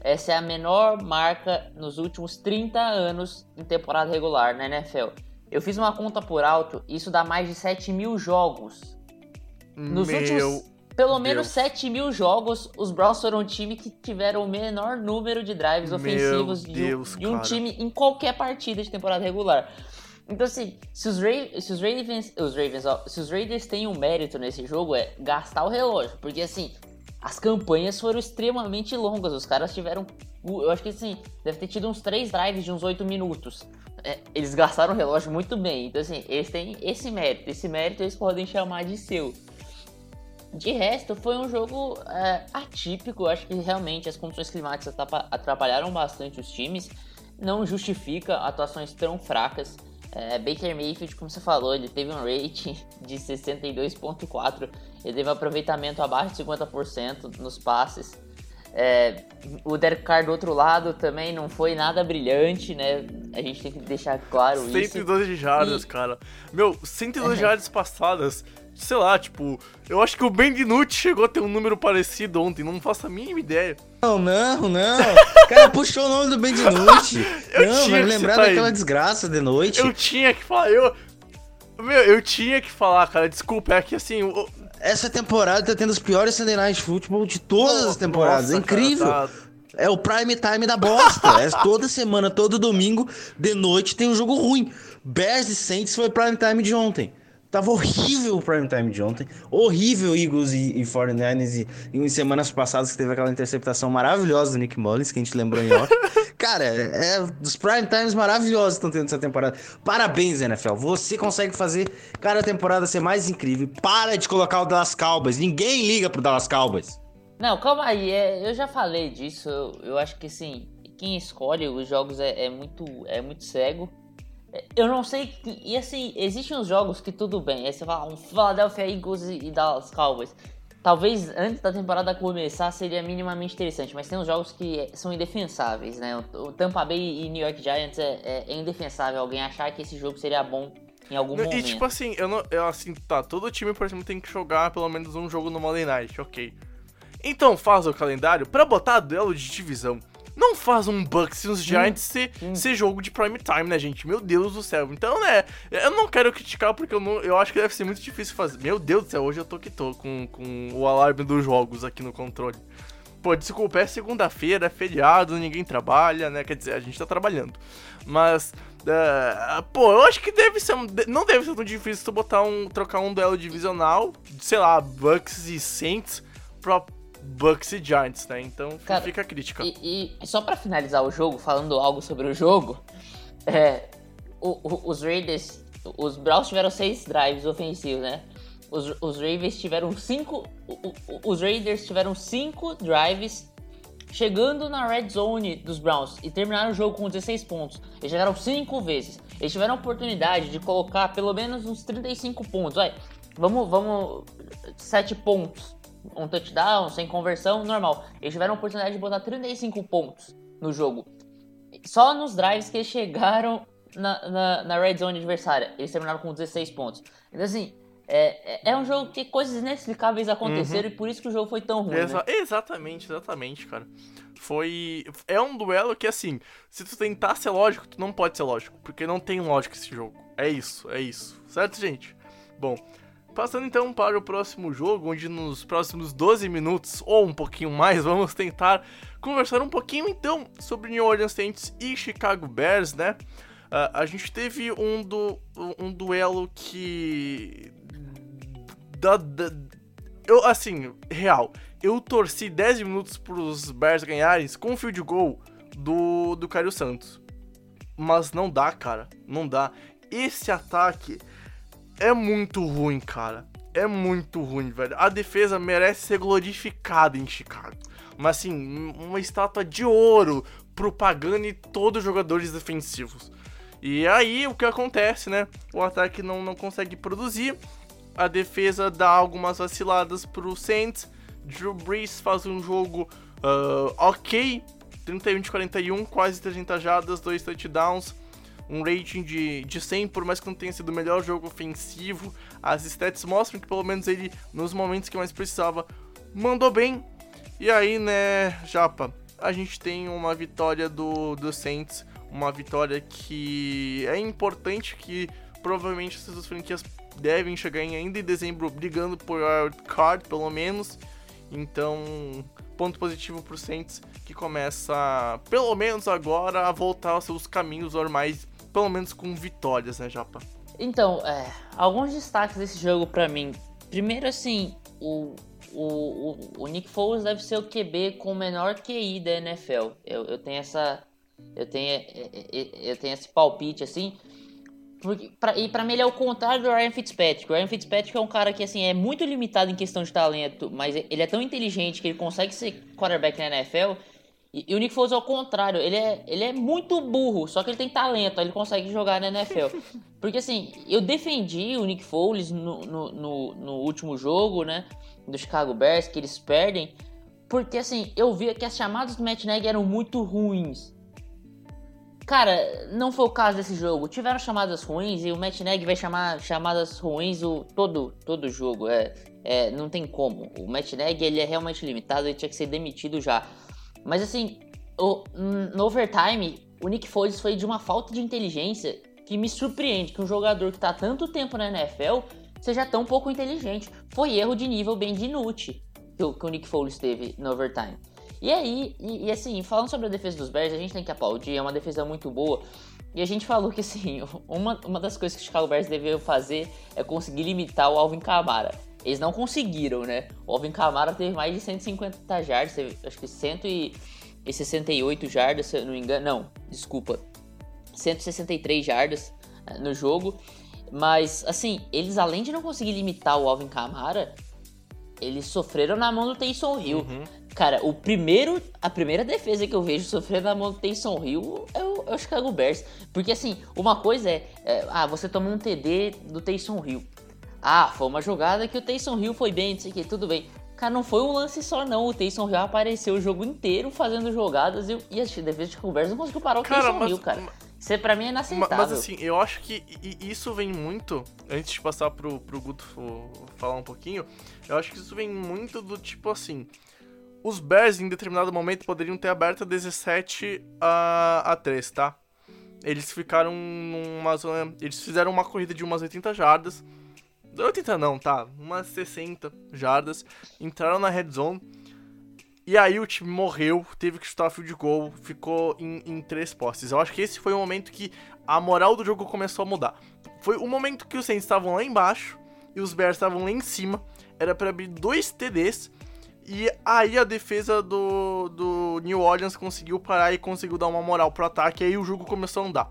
Speaker 5: Essa é a menor marca nos últimos 30 anos em temporada regular na NFL. Eu fiz uma conta por alto, isso dá mais de 7 mil jogos. Nos
Speaker 1: Meu
Speaker 5: últimos pelo menos
Speaker 1: Deus.
Speaker 5: 7 mil jogos, os Browns foram um time que tiveram o menor número de drives
Speaker 1: Meu
Speaker 5: ofensivos de, um-
Speaker 1: Deus,
Speaker 5: de um
Speaker 1: cara.
Speaker 5: time em qualquer partida de temporada regular. Então, assim, se os, Ra se os Ravens, os Ravens, ó, se os Raiders têm um mérito nesse jogo é gastar o relógio, porque assim, as campanhas foram extremamente longas, os caras tiveram, eu acho que assim, deve ter tido uns 3 drives de uns 8 minutos. É, eles gastaram o relógio muito bem, então assim, eles têm esse mérito, esse mérito eles podem chamar de seu. De resto, foi um jogo é, atípico. Acho que realmente as condições climáticas atrapa- atrapalharam bastante os times. Não justifica atuações tão fracas. É, Baker Mayfield, como você falou, ele teve um rating *laughs* de 62,4. Ele teve um aproveitamento abaixo de 50% nos passes. É, o Derek Carr do outro lado também não foi nada brilhante, né? A gente tem que deixar claro isso.
Speaker 1: 112 jardas,
Speaker 5: E-
Speaker 1: cara. Meu, 112
Speaker 5: É. *laughs*
Speaker 1: jardas passadas, sei lá, tipo, eu acho que o Ben DiNucci chegou a ter um número parecido ontem, não faço a mínima ideia.
Speaker 6: Não, não, não. O cara puxou o nome do Ben DiNucci. *laughs*
Speaker 1: Eu
Speaker 6: Não,
Speaker 1: tinha
Speaker 6: vai lembrar daquela
Speaker 1: ele.
Speaker 6: desgraça de noite.
Speaker 1: Eu tinha que falar, eu. Meu, eu tinha que falar, cara. Desculpa, é que assim. o-
Speaker 6: Essa temporada tá tendo os piores Sunday Night Football de todas as temporadas.
Speaker 1: Nossa,
Speaker 6: é incrível.
Speaker 1: cara, tá-
Speaker 6: É o prime time da bosta. é toda semana, todo domingo, de noite tem um jogo ruim. Bears e Saints foi prime time de ontem. Tava horrível o prime time de ontem. Horrível Eagles e, e 49ers. E, e em semanas passadas que teve aquela interceptação maravilhosa do Nick Mullins, que a gente lembrou em off. *laughs* Cara, é, dos prime times maravilhosos que estão tendo essa temporada. Parabéns, NFL. Você consegue fazer cada temporada ser mais incrível. Para de colocar o Dallas Cowboys. Ninguém liga pro Dallas Cowboys.
Speaker 5: Não, calma aí, é, eu já falei disso. Eu, eu acho que assim, quem escolhe os jogos é, é muito, é muito cego. Eu não sei. que- E assim, existem uns jogos que tudo bem. Aí você fala um Philadelphia Eagles e, e Dallas Cowboys. Talvez antes da temporada começar seria minimamente interessante, mas tem uns jogos que é- são indefensáveis, né? O, Tampa Bay e New York Giants é, é- é indefensável alguém achar que esse jogo seria bom em algum
Speaker 1: E
Speaker 5: momento.
Speaker 1: tipo assim, eu não. Eu, assim, tá, todo time, por exemplo, tem que jogar pelo menos um jogo no Monday Night, ok. Então faz o calendário pra botar duelo de divisão. Não faz um Bucks e uns Giants ser, ser jogo de prime time, né, gente? Meu Deus do céu. Então, né, eu não quero criticar porque eu, não, eu acho que deve ser muito difícil fazer. Meu Deus do céu, hoje eu tô que tô com, com o alarme dos jogos aqui no controle. Pô, desculpa, é segunda-feira, é feriado, ninguém trabalha, né? Quer dizer, a gente tá trabalhando. Mas, é, pô, eu acho que deve ser. Não deve ser tão difícil tu botar um. trocar um duelo divisional, sei lá, Bucks e Saints pra Bucks e Giants, né? Então
Speaker 5: Cara,
Speaker 1: fica a crítica.
Speaker 5: E, e só pra finalizar o jogo, falando algo sobre o jogo, é, o- o- os Raiders, os Browns tiveram seis drives ofensivos, né? Os, os Ravens tiveram cinco, o- os Raiders tiveram cinco drives chegando na red zone dos Browns e terminaram o jogo com 16 pontos. Eles chegaram cinco vezes. Eles tiveram a oportunidade de colocar pelo menos uns 35 pontos. Vai, vamos, vamos, 7 pontos. Um touchdown, sem conversão, normal. Eles tiveram a oportunidade de botar 35 pontos no jogo. Só nos drives que eles chegaram na, na, na red zone adversária, eles terminaram com 16 pontos. Então, assim, é, é- é um jogo que coisas inexplicáveis aconteceram e por isso que o jogo foi tão ruim.
Speaker 1: Exa-
Speaker 5: né?
Speaker 1: Exatamente, exatamente, cara. Foi. É um duelo que, assim, se tu tentar ser lógico, tu não pode ser lógico. Porque não tem lógica esse jogo. É isso, é isso. Certo, gente? Bom, passando então para o próximo jogo, onde nos próximos 12 minutos, ou um pouquinho mais, *laughs* vamos tentar conversar um pouquinho então sobre New Orleans Saints e Chicago Bears, né? Ah, a gente teve um, du um duelo que. Da, da- eu, assim, real, eu torci 10 minutos pros Bears ganharem com o field goal do, do Caio Santos. Mas não dá, cara. Não dá. Esse ataque é muito ruim, cara. É muito ruim, velho. A defesa merece ser glorificada em Chicago. Mas assim, uma estátua de ouro pro Pagani e todos os jogadores defensivos. E aí o que acontece, né? O ataque não, não consegue produzir. A defesa dá algumas vaciladas pro Saints. Drew Brees faz um jogo ah, ok. 31 de 41, quase 300 jardas, 2 touchdowns. Um rating de, de 100, por mais que não tenha sido o melhor jogo ofensivo. As stats mostram que pelo menos ele, nos momentos que mais precisava, mandou bem. E aí, né, Japa, a gente tem uma vitória do, do Saints, uma vitória que é importante, que provavelmente essas duas franquias devem chegar em ainda em dezembro brigando por card, pelo menos. Então, ponto positivo pro Saints, que começa, pelo menos agora, a voltar aos seus caminhos normais, pelo menos com vitórias, né, Japa?
Speaker 5: Então, é, alguns destaques desse jogo pra mim. Primeiro, assim, o, o, o, o Nick Foles deve ser o QB com o menor QI da NFL. Eu, eu tenho essa. Eu tenho, é, é, eu tenho esse palpite, assim. Porque, pra, e pra mim ele é o contrário do Ryan Fitzpatrick. O Ryan Fitzpatrick é um cara que, assim, é muito limitado em questão de talento, mas ele é tão inteligente que ele consegue ser quarterback na NFL. E, o Nick Foles é o contrário, ele é, ele é muito burro, só que ele tem talento, ele consegue jogar na NFL. Porque assim, eu defendi o Nick Foles no, no, no, no último jogo, né? Do Chicago Bears, que eles perdem. Porque assim, eu via que as chamadas do Matt Nagy eram muito ruins. Cara, não foi o caso desse jogo. Tiveram chamadas ruins e o Matt Nagy vai chamar chamadas ruins o, todo, todo jogo. É, é, não tem como. O Matt Nagy ele é realmente limitado, ele tinha que ser demitido já. Mas assim, o- no overtime, o Nick Foles foi de uma falta de inteligência que me surpreende que um jogador que tá há tanto tempo na NFL seja tão pouco inteligente. Foi erro de nível bem de inútil que o, que o Nick Foles teve no overtime. E aí, e, e, assim, falando sobre a defesa dos Bears, a gente tem que aplaudir, é uma defesa muito boa. E a gente *laughs* falou que assim, uma, uma das coisas que o Chicago Bears deveriam fazer é conseguir limitar o Alvin Kamara. Eles não conseguiram, né? O Alvin Kamara teve mais de 150 jardas, teve, acho que 168 jardas, se eu não me engano. Não, desculpa. 163 jardas eh, no jogo. Mas, assim, eles além de não conseguir limitar o Alvin Kamara, eles sofreram na mão do Taysom Hill. Uhum. Cara, o primeiro, a primeira defesa que eu vejo sofrendo na mão do Taysom Hill é o, é o Chicago Bears. Porque assim, uma coisa é, é, ah, você tomou um TD do Taysom Hill. Ah, foi uma jogada que o Taysom Hill foi bem, não sei o que, tudo bem. Cara, não foi um lance só não, o Taysom Hill apareceu o jogo inteiro fazendo jogadas e, e a defesa de Bears não conseguiu parar o cara, Taysom mas, Hill, cara. Isso pra mim é inaceitável.
Speaker 1: Mas assim, eu acho que isso vem muito, antes de passar pro, pro Guto falar um pouquinho, eu acho que isso vem muito do tipo assim, os Bears em determinado momento poderiam ter aberto 17 a, a 3, tá? Eles ficaram numa zona, eles fizeram uma corrida de umas 80 jardas, 80 não, tá? Umas 60 jardas, entraram na red zone, e aí o time morreu, teve que chutar field goal, ficou em, em três postes. Eu acho que esse foi o momento que a moral do jogo começou a mudar. Foi o momento que os Saints estavam lá embaixo e os Bears estavam lá em cima. Era para abrir dois TDs. E aí a defesa do, do New Orleans conseguiu parar e conseguiu dar uma moral pro ataque. E aí o jogo começou a andar.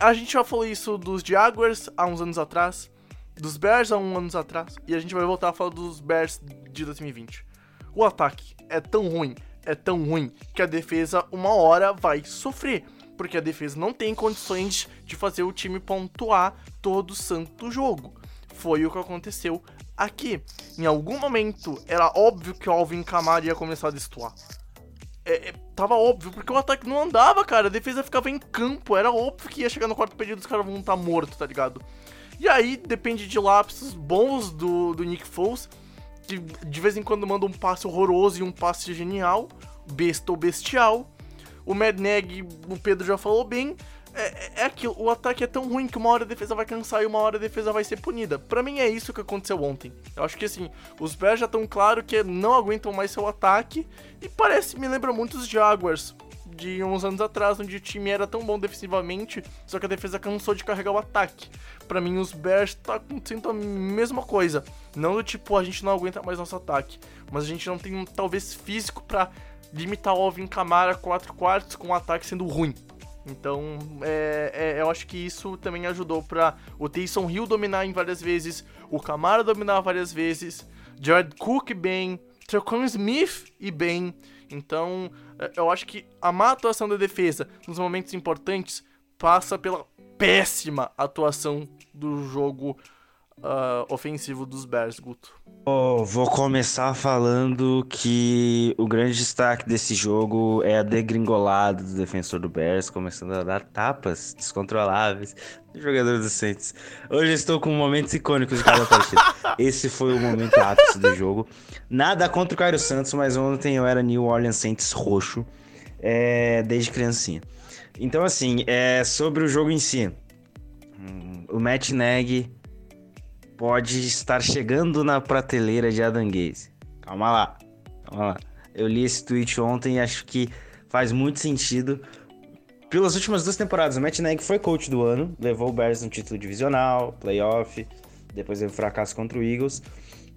Speaker 1: A gente já falou isso dos Jaguars há uns anos atrás, dos Bears há uns anos atrás, e a gente vai voltar a falar dos Bears de 2020. O ataque é tão ruim, é tão ruim, que a defesa uma hora vai sofrer. Porque a defesa não tem condições de fazer o time pontuar todo santo jogo. Foi o que aconteceu aqui. Em algum momento era óbvio que o Alvin Kamara ia começar a destoar. É, é, tava óbvio, porque o ataque não andava, cara. A defesa ficava em campo. Era óbvio que ia chegar no quarto período os caras vão estar tá mortos, tá ligado? E aí depende de lapsos bons do, do Nick Foles que de vez em quando manda um passe horroroso e um passe genial, besta ou bestial. O Mad Neg, o Pedro já falou bem, é, é, aquilo, o ataque é tão ruim que uma hora a defesa vai cansar e uma hora a defesa vai ser punida. Para mim é isso que aconteceu ontem. Eu acho que assim, os Bears já estão claro que não aguentam mais seu ataque e parece, me lembra muito os Jaguars de uns anos atrás, onde o time era tão bom defensivamente, só que a defesa cansou de carregar o ataque. Para mim, os Bears tá acontecendo a mesma coisa. Não do tipo, a gente não aguenta mais nosso ataque, mas a gente não tem talvez físico para limitar o Alvin Kamara 4 quartos com o ataque sendo ruim. Então, é, é, eu acho que isso também ajudou para o Taysom Hill dominar em várias vezes, o Kamara dominar várias vezes, Jared Cook bem, Trocon Smith e bem. Então, eu acho que a má atuação da defesa nos momentos importantes passa pela péssima atuação do jogo uh, ofensivo dos Bears, Guto.
Speaker 6: Oh, vou começar falando que o grande destaque desse jogo é a degringolada do defensor do Bears, começando a dar tapas descontroláveis jogador do Saints. Hoje estou com momentos icônicos de cada partida. *laughs* Esse foi o momento ápice do jogo. Nada contra o Cairo Santos, mas ontem eu era New Orleans Saints roxo, é, desde criancinha. Então, assim, é, sobre o jogo em si. O Matt Neg pode estar chegando na prateleira de Adam Gaze. Calma lá, calma lá. Eu li esse tweet ontem e acho que faz muito sentido. Pelas últimas duas temporadas, o Matt Nagy foi coach do ano, levou o Bears no título divisional, playoff, depois teve fracasso contra o Eagles.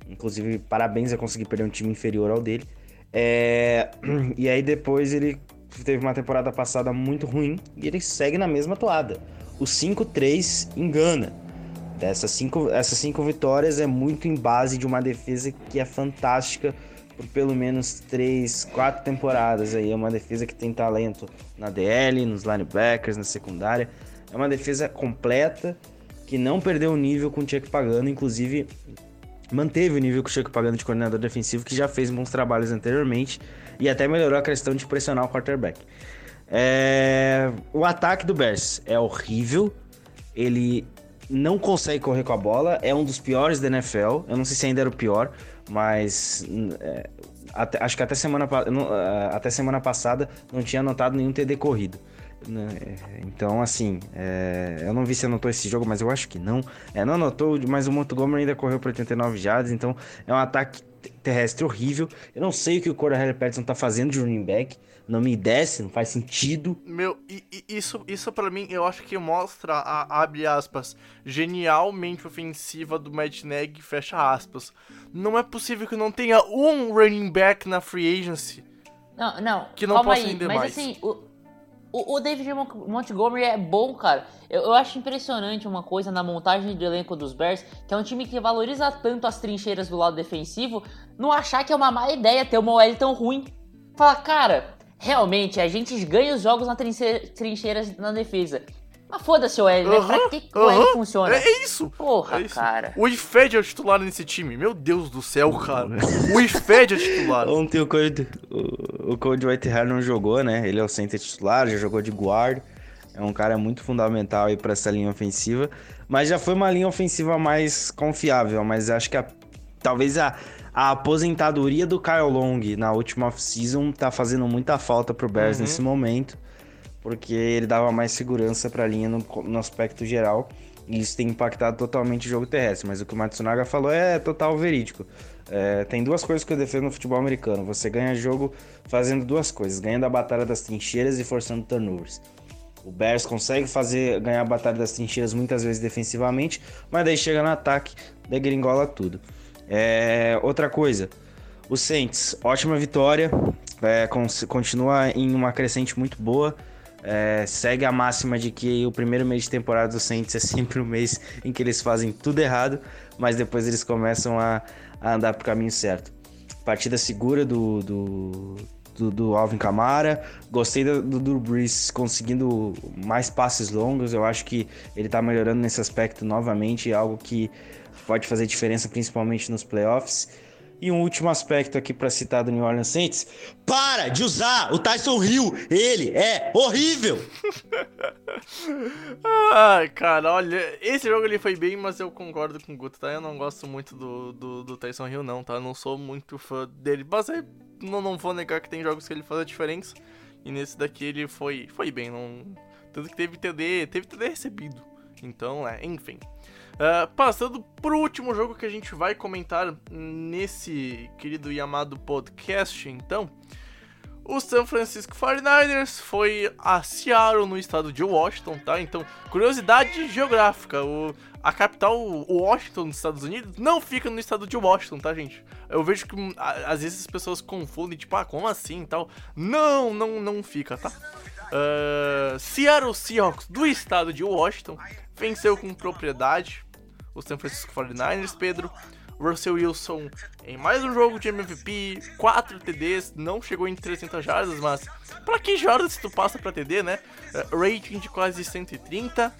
Speaker 6: Inclusive, parabéns a conseguir perder um time inferior ao dele. É... *clears throat* E aí depois ele teve uma temporada passada muito ruim e ele segue na mesma toada. O 5-3 engana. Dessas cinco, essas cinco vitórias é muito em base de uma defesa que é fantástica por pelo menos três, quatro temporadas aí. É uma defesa que tem talento na DL, nos linebackers, na secundária. É uma defesa completa que não perdeu o nível com o Chuck Pagano, inclusive manteve o nível com o Chuck Pagano de coordenador defensivo, que já fez bons trabalhos anteriormente e até melhorou a questão de pressionar o quarterback. É... O ataque do Bears é horrível. Ele não consegue correr com a bola, é um dos piores da NFL. Eu não sei se ainda era o pior, mas é, até, acho que até semana, não, é, até semana passada não tinha anotado nenhum TD corrido. né? Então, assim, é, eu não vi se anotou esse jogo, mas eu acho que não. É, não anotou, mas o Montgomery ainda correu para 89 jardas, então é um ataque terrestre horrível. Eu não sei o que o Corey Patterson tá fazendo de running back. Não me desce, não faz sentido.
Speaker 1: Meu, e, e isso, isso para mim, eu acho que mostra a, abre aspas, genialmente ofensiva do Matt Neg, fecha aspas. Não é possível que não tenha um running back na free agency.
Speaker 5: Não, não.
Speaker 1: Que não possa render
Speaker 5: mas
Speaker 1: mais.
Speaker 5: assim, o, o, o David Montgomery é bom, cara. Eu, eu, acho impressionante uma coisa na montagem de elenco dos Bears, que é um time que valoriza tanto as trincheiras do lado defensivo, não achar que é uma má ideia ter uma OL tão ruim. Fala, cara, realmente, a gente ganha os jogos na trincheira na defesa. Mas foda-se o L, né? Uhum, pra que, que o L funciona?
Speaker 1: É, é isso.
Speaker 5: Porra,
Speaker 1: é isso.
Speaker 5: cara.
Speaker 1: O Ifed é o titular nesse time. Meu Deus do céu, cara. o Ifed é titular.
Speaker 6: Ontem o Code, o, o Code Whitehair não jogou, né? Ele é o center titular, já jogou de guard. É um cara muito fundamental aí para essa linha ofensiva. Mas já foi uma linha ofensiva mais confiável. Mas acho que a, talvez a, a aposentadoria do Kyle Long na última off-season tá fazendo muita falta pro Bears uhum. nesse momento, porque ele dava mais segurança para a linha no, no, aspecto geral, e isso tem impactado totalmente o jogo terrestre. Mas o que o Matsunaga falou é total verídico. É, tem duas coisas que eu defendo no futebol americano: você ganha jogo fazendo duas coisas, ganhando a batalha das trincheiras e forçando turnovers. O Bears consegue fazer ganhar a batalha das trincheiras muitas vezes defensivamente, mas daí chega no ataque, degringola tudo. É, outra coisa, o Saints, ótima vitória, é, continua em uma crescente muito boa. É, segue a máxima de que o primeiro mês de temporada do Saints é sempre o mês em que eles fazem tudo errado, mas depois eles começam a, a andar pro caminho certo. Partida segura do, do, do, do Alvin Kamara. Gostei do, do Drew Brees conseguindo mais passes longos. Eu acho que ele tá melhorando nesse aspecto novamente, algo que pode fazer diferença principalmente nos playoffs. E um último aspecto aqui para citar do New Orleans Saints: para de usar o Tyson Hill, ele é horrível. *laughs*
Speaker 1: Ai, cara, olha, esse jogo ele foi bem, mas eu concordo com o Guto, tá? Eu não gosto muito do, do, do Tyson Hill, não, tá? Eu não sou muito fã dele, mas é, não, não vou negar que tem jogos que ele faz a diferença. E nesse daqui ele foi, foi bem, não. Tanto que teve TD, teve TD recebido. Então, é, enfim. Uh, passando pro último jogo que a gente vai comentar nesse querido e amado podcast, então. O San Francisco 49ers foi a Seattle no estado de Washington, tá? Então, curiosidade geográfica, o, a capital Washington dos Estados Unidos não fica no estado de Washington, tá, gente? Eu vejo que às vezes as pessoas confundem, tipo, ah, como assim e tal. Não, não, não fica, tá? Uh, Seattle Seahawks do estado de Washington venceu com propriedade o San Francisco 49ers, Pedro. Russell Wilson em mais um jogo de MVP, 4 TDs, não chegou em 300 jardas, mas para que jardas tu passa para TD, né? Uh, rating de quase 130.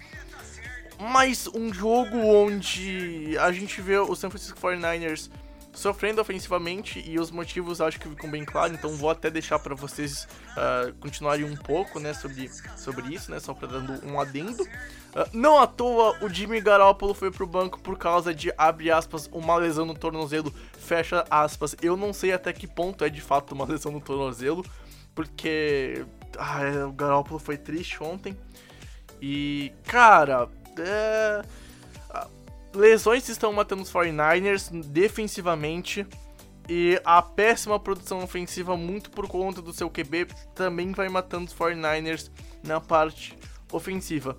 Speaker 1: Mais um jogo onde a gente vê o San Francisco 49ers sofrendo ofensivamente e os motivos acho que ficam bem claros, então vou até deixar para vocês uh, continuarem um pouco, né, sobre, sobre isso, né, só para dando um adendo. Uh, não à toa o Jimmy Garoppolo foi pro banco por causa de, abre aspas, uma lesão no tornozelo, fecha aspas. Eu não sei até que ponto é de fato uma *laughs* lesão no tornozelo, porque ah, o Garoppolo foi triste ontem. E, cara, é lesões estão matando os 49ers defensivamente. E a péssima produção ofensiva, muito por conta do seu QB, também vai matando os 49ers na parte ofensiva.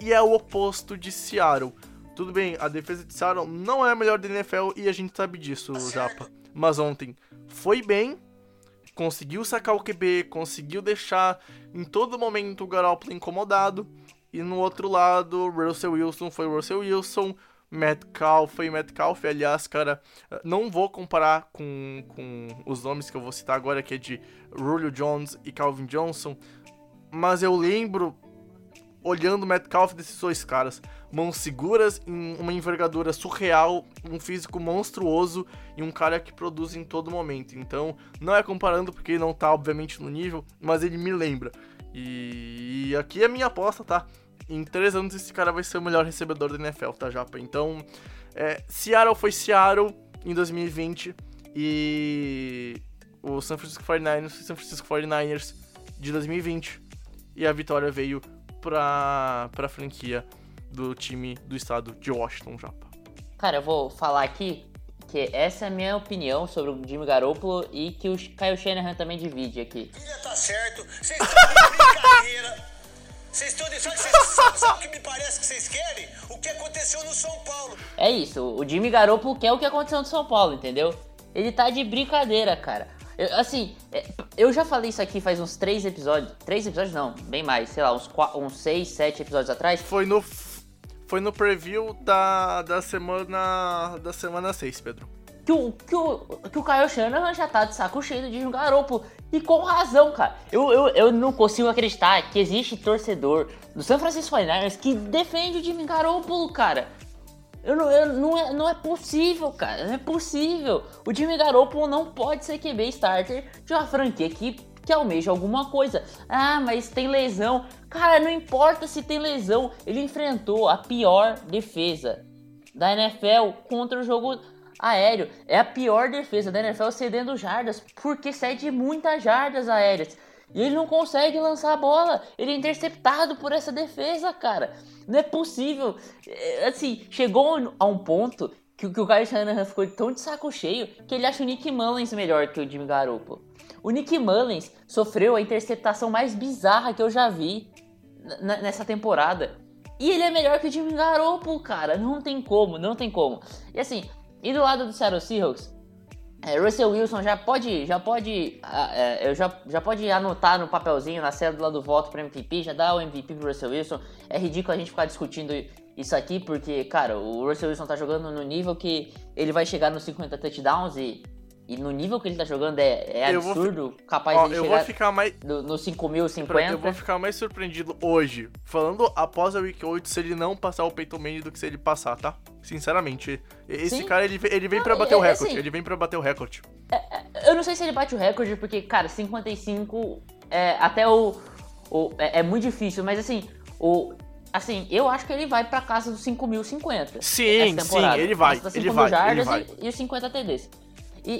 Speaker 1: E é o oposto de Seattle. Tudo bem, a defesa de Seattle não é a melhor da NFL e a gente sabe disso, Japa. Mas ontem foi bem, conseguiu sacar o QB, conseguiu deixar em todo momento o Garoppolo incomodado. E no outro lado, Russell Wilson foi Russell Wilson, Metcalf e Metcalf, aliás, cara, não vou comparar com, com os nomes que eu vou citar agora, que é de Julio Jones e Calvin Johnson, mas eu lembro, olhando o Metcalf desses dois caras, mãos seguras, uma envergadura surreal, um físico monstruoso e um cara que produz em todo momento. Então, não é comparando porque não tá, obviamente, no nível, mas ele me lembra. E, e aqui é a minha aposta, tá? Em três anos esse cara vai ser o melhor recebedor da NFL, tá, Japa? Então, é, Seattle foi Seattle em 2020 e o San Francisco 49ers foi San Francisco 49ers de 2020. E a vitória veio pra, pra franquia do time do estado de Washington, Japa.
Speaker 5: Cara, eu vou falar aqui que essa é a minha opinião sobre o Jimmy Garoppolo e que o Kyle Shanahan também divide aqui.
Speaker 7: Filha tá certo, vocês estão de brincadeira. Vocês estão de. Sabe, sabe, sabe o que me parece que vocês querem? O que aconteceu no São Paulo.
Speaker 5: É isso, o Jimmy Garoppolo quer o que aconteceu no São Paulo, entendeu? Ele tá de brincadeira, cara. Eu, assim, é, eu já falei isso aqui faz uns três episódios. Três episódios não, bem mais, sei lá, uns, quatro, uns seis, sete episódios atrás.
Speaker 1: Foi no, foi no preview da, da semana da semana 6, Pedro.
Speaker 5: Que o, que, o, que o Kyle Shanahan já tá de saco cheio de um garoto. E com razão, cara. Eu, eu, eu não consigo acreditar que existe torcedor do San Francisco 49ers que defende o Jimmy Garoppolo, cara. Eu não, eu, não, é, não é possível, cara. Não é possível. O Jimmy Garoppolo não pode ser QB starter de uma franquia que, que almeja alguma coisa. Ah, mas tem lesão. Cara, não importa se tem lesão. Ele enfrentou a pior defesa da NFL contra o jogo aéreo. É a pior defesa da NFL cedendo jardas, porque cede muitas jardas aéreas. E ele não consegue lançar a bola. Ele é interceptado por essa defesa, cara. Não é possível. É, assim, chegou a um ponto que, que o Kyle Shanahan ficou tão de saco cheio que ele acha o Nick Mullins melhor que o Jimmy Garoppolo. O Nick Mullins sofreu a interceptação mais bizarra que eu já vi nessa temporada. E ele é melhor que o Jimmy Garoppolo, cara. Não tem como, não tem como. E assim, e do lado do Seattle Seahawks, é, Russell Wilson já pode, já pode, é, eu já, já pode anotar no papelzinho, na cédula do voto para MVP, já dá o MVP pro Russell Wilson. É ridículo a gente ficar discutindo isso aqui, porque, cara, o Russell Wilson tá jogando no nível que ele vai chegar nos 50 touchdowns e e no nível que ele tá jogando é, é absurdo,
Speaker 1: fi...
Speaker 5: capaz
Speaker 1: Ó,
Speaker 5: de
Speaker 1: eu
Speaker 5: chegar
Speaker 1: vou ficar mais...
Speaker 5: no, no 5.050.
Speaker 1: Eu vou ficar mais surpreendido hoje, falando após a Week 8, se ele não passar o Peyton Manning do que se ele passar, tá? Sinceramente. Esse Sim. cara, ele, ele vem pra bater é, o recorde. Assim, ele vem pra bater o recorde.
Speaker 5: É, é, eu não sei se ele bate o recorde, porque, cara, 55 é até o... o é, é muito difícil, mas assim, o, Assim, eu acho que ele vai pra casa dos 5.050.
Speaker 1: Sim, sim, ele vai. Ele vai, ele vai.
Speaker 5: E, e os 50 TDs. E,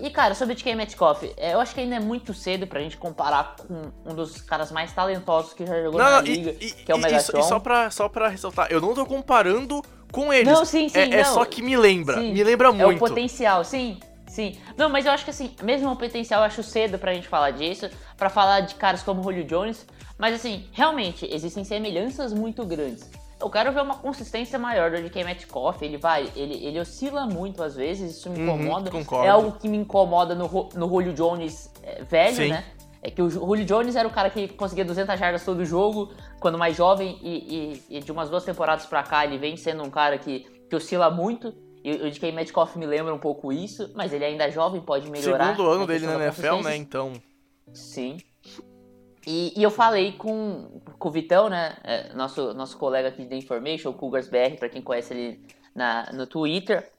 Speaker 5: e, e, cara, sobre DK Metcalf, é, eu acho que ainda é muito cedo pra gente comparar com um dos caras mais talentosos que já jogou não, na não, liga, e, que é o Megatron.
Speaker 1: E, só pra, só pra ressaltar, eu não tô comparando com eles.
Speaker 5: Não, sim, sim,
Speaker 1: é,
Speaker 5: não.
Speaker 1: é só que me lembra, sim, me lembra muito.
Speaker 5: É o potencial, sim, sim. Não, mas eu acho que assim, mesmo o potencial, eu acho cedo pra gente falar disso, pra falar de caras como o Julio Jones, mas assim, realmente, existem semelhanças muito grandes eu quero ver uma consistência maior do DK Metcalf. Ele vai, ele, ele oscila muito às vezes, isso me uhum, incomoda.
Speaker 1: Uhum,
Speaker 5: é algo que me incomoda no, no Julio Jones é, velho, Sim. né? É que o Julio Jones era o cara que conseguia 200 jardas todo jogo, quando mais jovem, e, e, e, de umas duas temporadas pra cá ele vem sendo um cara que, que oscila muito. E o DK Metcalf me lembra um pouco isso, mas ele ainda é jovem, pode melhorar.
Speaker 1: Segundo ano dele na NFL, né? Então.
Speaker 5: Sim. E, e, eu falei com, com o Vitão, né? É, nosso, nosso colega aqui da Information, o Cougars BR, para quem conhece ele na, no Twitter,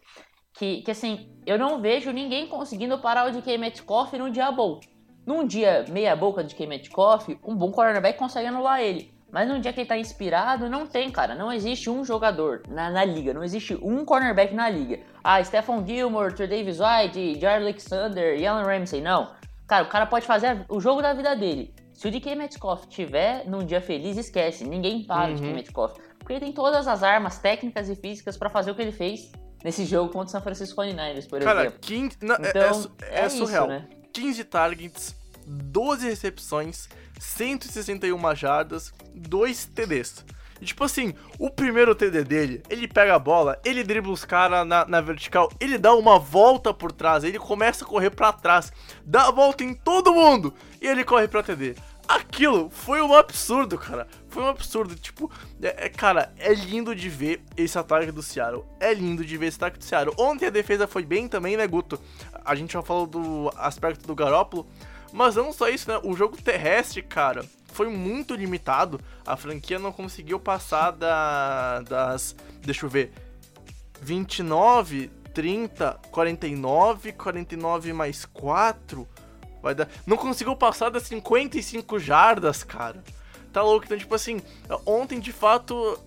Speaker 5: que, que assim, eu não vejo ninguém conseguindo parar o DK Metcalf num dia bom. Num dia meia boca de DK Metcalf, um bom cornerback consegue anular ele. Mas num dia que ele tá inspirado, não tem, cara. Não existe um jogador na, na liga. Não existe um cornerback na liga. Ah, Stephon Gilmore, Trey Davis White, Jared Alexander, Alan Ramsey. Não. Cara, o cara pode fazer o jogo da vida dele. Se o DK Metcalf tiver num dia feliz, esquece. Ninguém para uhum. o DK Metcalf. Porque ele tem todas as armas técnicas e físicas para fazer o que ele fez nesse jogo contra o San Francisco 49ers, por
Speaker 1: Cara,
Speaker 5: exemplo.
Speaker 1: 15, não, é, então, é, é, é surreal. Isso, né? 15 targets, 12 recepções, 161 jardas, 2 TDs. E, tipo assim, o primeiro TD dele, ele pega a bola, ele dribla os caras na, na, vertical, ele dá uma volta por trás, ele começa a correr para trás, dá a volta em todo mundo e ele corre pra TD. Aquilo foi um absurdo, cara. Foi um absurdo. Tipo, é, é, cara, é lindo de ver esse ataque do Seattle. É lindo de ver esse ataque do Seattle. Ontem a defesa foi bem também, né, Guto? A gente já falou do aspecto do Garópolo. Mas não só isso, né? O jogo terrestre, cara, foi muito limitado. A franquia não conseguiu passar da, das. Deixa eu ver. 29, 30, 49, 49 mais 4. Vai dar. Não conseguiu passar das 55 jardas, cara. Tá louco? Então, tipo assim, ontem de fato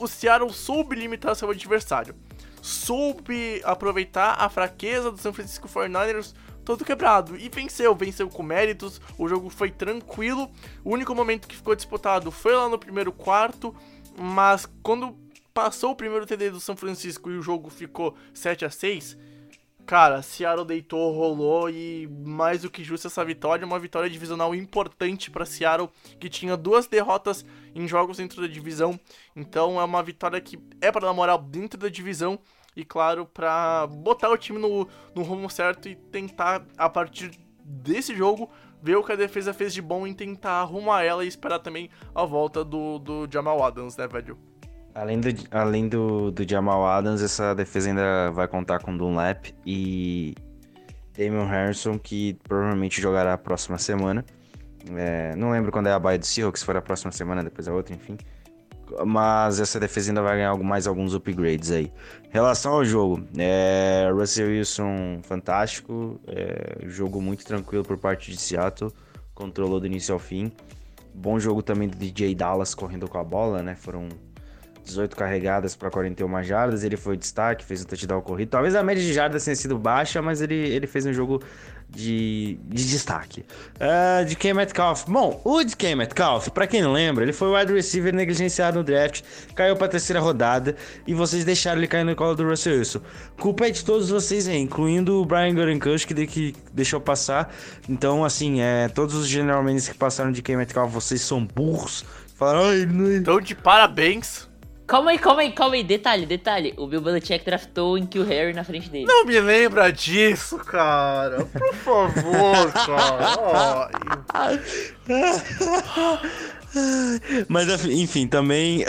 Speaker 1: o Seattle soube limitar seu adversário. Soube aproveitar a fraqueza do San Francisco 49ers todo quebrado. E venceu, venceu com méritos, o jogo foi tranquilo. O único momento que ficou disputado foi lá no primeiro quarto, mas quando passou o primeiro TD do São Francisco e o jogo ficou 7 a 6 Cara, Seattle deitou, rolou e mais do que justa essa vitória, uma vitória divisional importante para Seattle, que tinha duas derrotas em jogos dentro da divisão. Então é uma vitória que é para dar moral dentro da divisão e claro, para botar o time no, no rumo certo e tentar a partir desse jogo ver o que a defesa fez de bom e tentar arrumar ela e esperar também a volta do, do Jamal Adams, né, velho?
Speaker 6: Além do, além do, do Jamal Adams, essa defesa ainda vai contar com Dunlap e Damian Harrison, que provavelmente jogará a próxima semana. É, não lembro quando é a baia do Seahawks, se for a próxima semana, depois a outra, enfim. Mas essa defesa ainda vai ganhar mais alguns upgrades aí. Em relação ao jogo, é, Russell Wilson fantástico, é, jogo muito tranquilo por parte de Seattle, controlou do início ao fim. Bom jogo também do DJ Dallas correndo com a bola, né? Foram 18 carregadas para 41 jardas, ele foi destaque, fez um touchdown corrido. Talvez a média de jardas tenha sido baixa, mas ele, ele fez um jogo de, de destaque. Uh, de Ken Metcalf. Bom, o de Ken Metcalf, pra quem não lembra, ele foi o wide receiver negligenciado no draft, caiu pra terceira rodada e vocês deixaram ele cair no colo do Russell Wilson. Culpa é de todos vocês aí, incluindo o Brian Gutekunst, que, que deixou passar. Então, assim, é, todos os general managers que passaram de Ken Metcalf, vocês são burros. Falaram, ai, não... É
Speaker 1: então, de parabéns.
Speaker 5: Calma aí, calma aí, calma aí. Detalhe, detalhe. O Bill Belichick draftou em Kill Harry na frente dele.
Speaker 1: Não me lembra disso, cara. Por favor, *laughs* cara.
Speaker 6: Mas, enfim, também...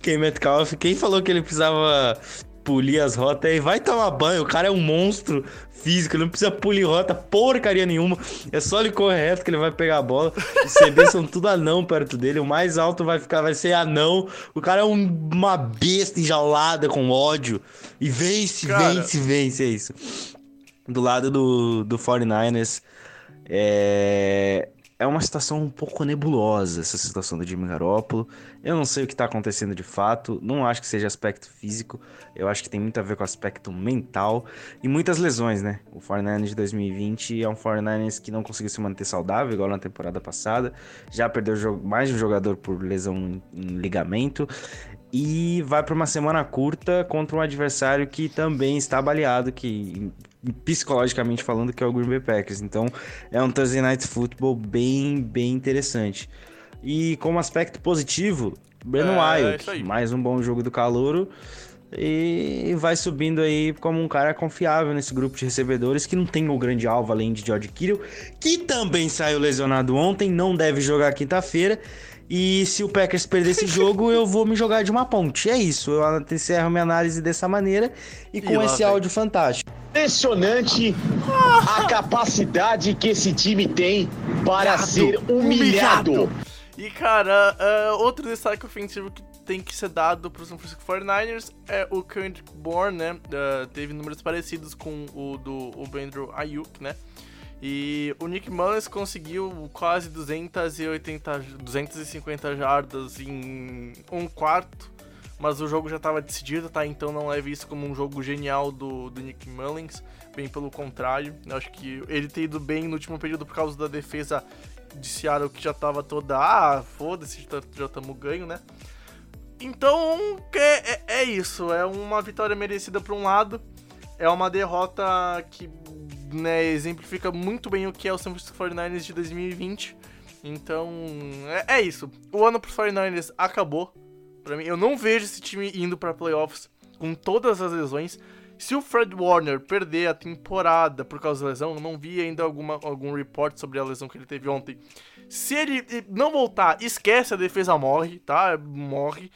Speaker 6: Quem Metcalf, quem falou que ele precisava polir as rotas aí, vai tomar banho, o cara é um monstro físico, ele não precisa polir rota porcaria nenhuma, é só ele correr reto que ele vai pegar a bola, os CBs são tudo anão perto dele, o mais alto vai ficar, vai ser anão, o cara é um, uma besta enjaulada com ódio, e vence, cara... vence, vence, é isso. Do lado do, do 49ers, é é uma situação um pouco nebulosa, essa situação do Jimmy Garoppolo. Eu não sei o que está acontecendo de fato, não acho que seja aspecto físico, eu acho que tem muito a ver com aspecto mental e muitas lesões, né? O 49ers de 2020 é um 49ers que não conseguiu se manter saudável, igual na temporada passada, já perdeu mais de um jogador por lesão em ligamento e vai para uma semana curta contra um adversário que também está baleado, que psicologicamente falando que é o Green Bay Packers. Então é um Thursday Night Football bem bem interessante. E como aspecto positivo, Breno é, Wyatt, mais um bom jogo do Calouro e vai subindo aí como um cara confiável nesse grupo de recebedores que não tem o grande alvo além de George Kittle, que também saiu lesionado ontem, não deve jogar quinta-feira. E se o Packers perder esse jogo, eu vou me jogar de uma ponte. É isso. Eu encerro minha análise dessa maneira e com e esse áudio fantástico.
Speaker 2: Impressionante a capacidade que esse time tem para ser humilhado. humilhado.
Speaker 1: E cara, uh, outro destaque ofensivo que tem que ser dado para os San Francisco 49ers é o Kendrick Bourne, né? Uh, teve números parecidos com o do o Andrew Ayuk, né? E o Nick Mullins conseguiu quase 280, 250 jardas em um quarto, mas o jogo já estava decidido, tá? Então não leve isso como um jogo genial do, do Nick Mullins, bem pelo contrário. Eu acho que ele ter ido bem no último período por causa da defesa de Seattle que já estava toda, ah, foda-se, já estamos ganho, né? Então é, é, é isso, é uma vitória merecida por um lado, é uma derrota que né, exemplifica muito bem o que é o San Francisco 49ers de 2020. Então, é, é isso. O ano pro 49ers acabou. Pra mim, eu não vejo esse time indo para playoffs com todas as lesões. Se o Fred Warner perder a temporada por causa da lesão, eu não vi ainda alguma, algum report sobre a lesão que ele teve ontem. Se ele não voltar, esquece, a defesa morre, tá? Morre.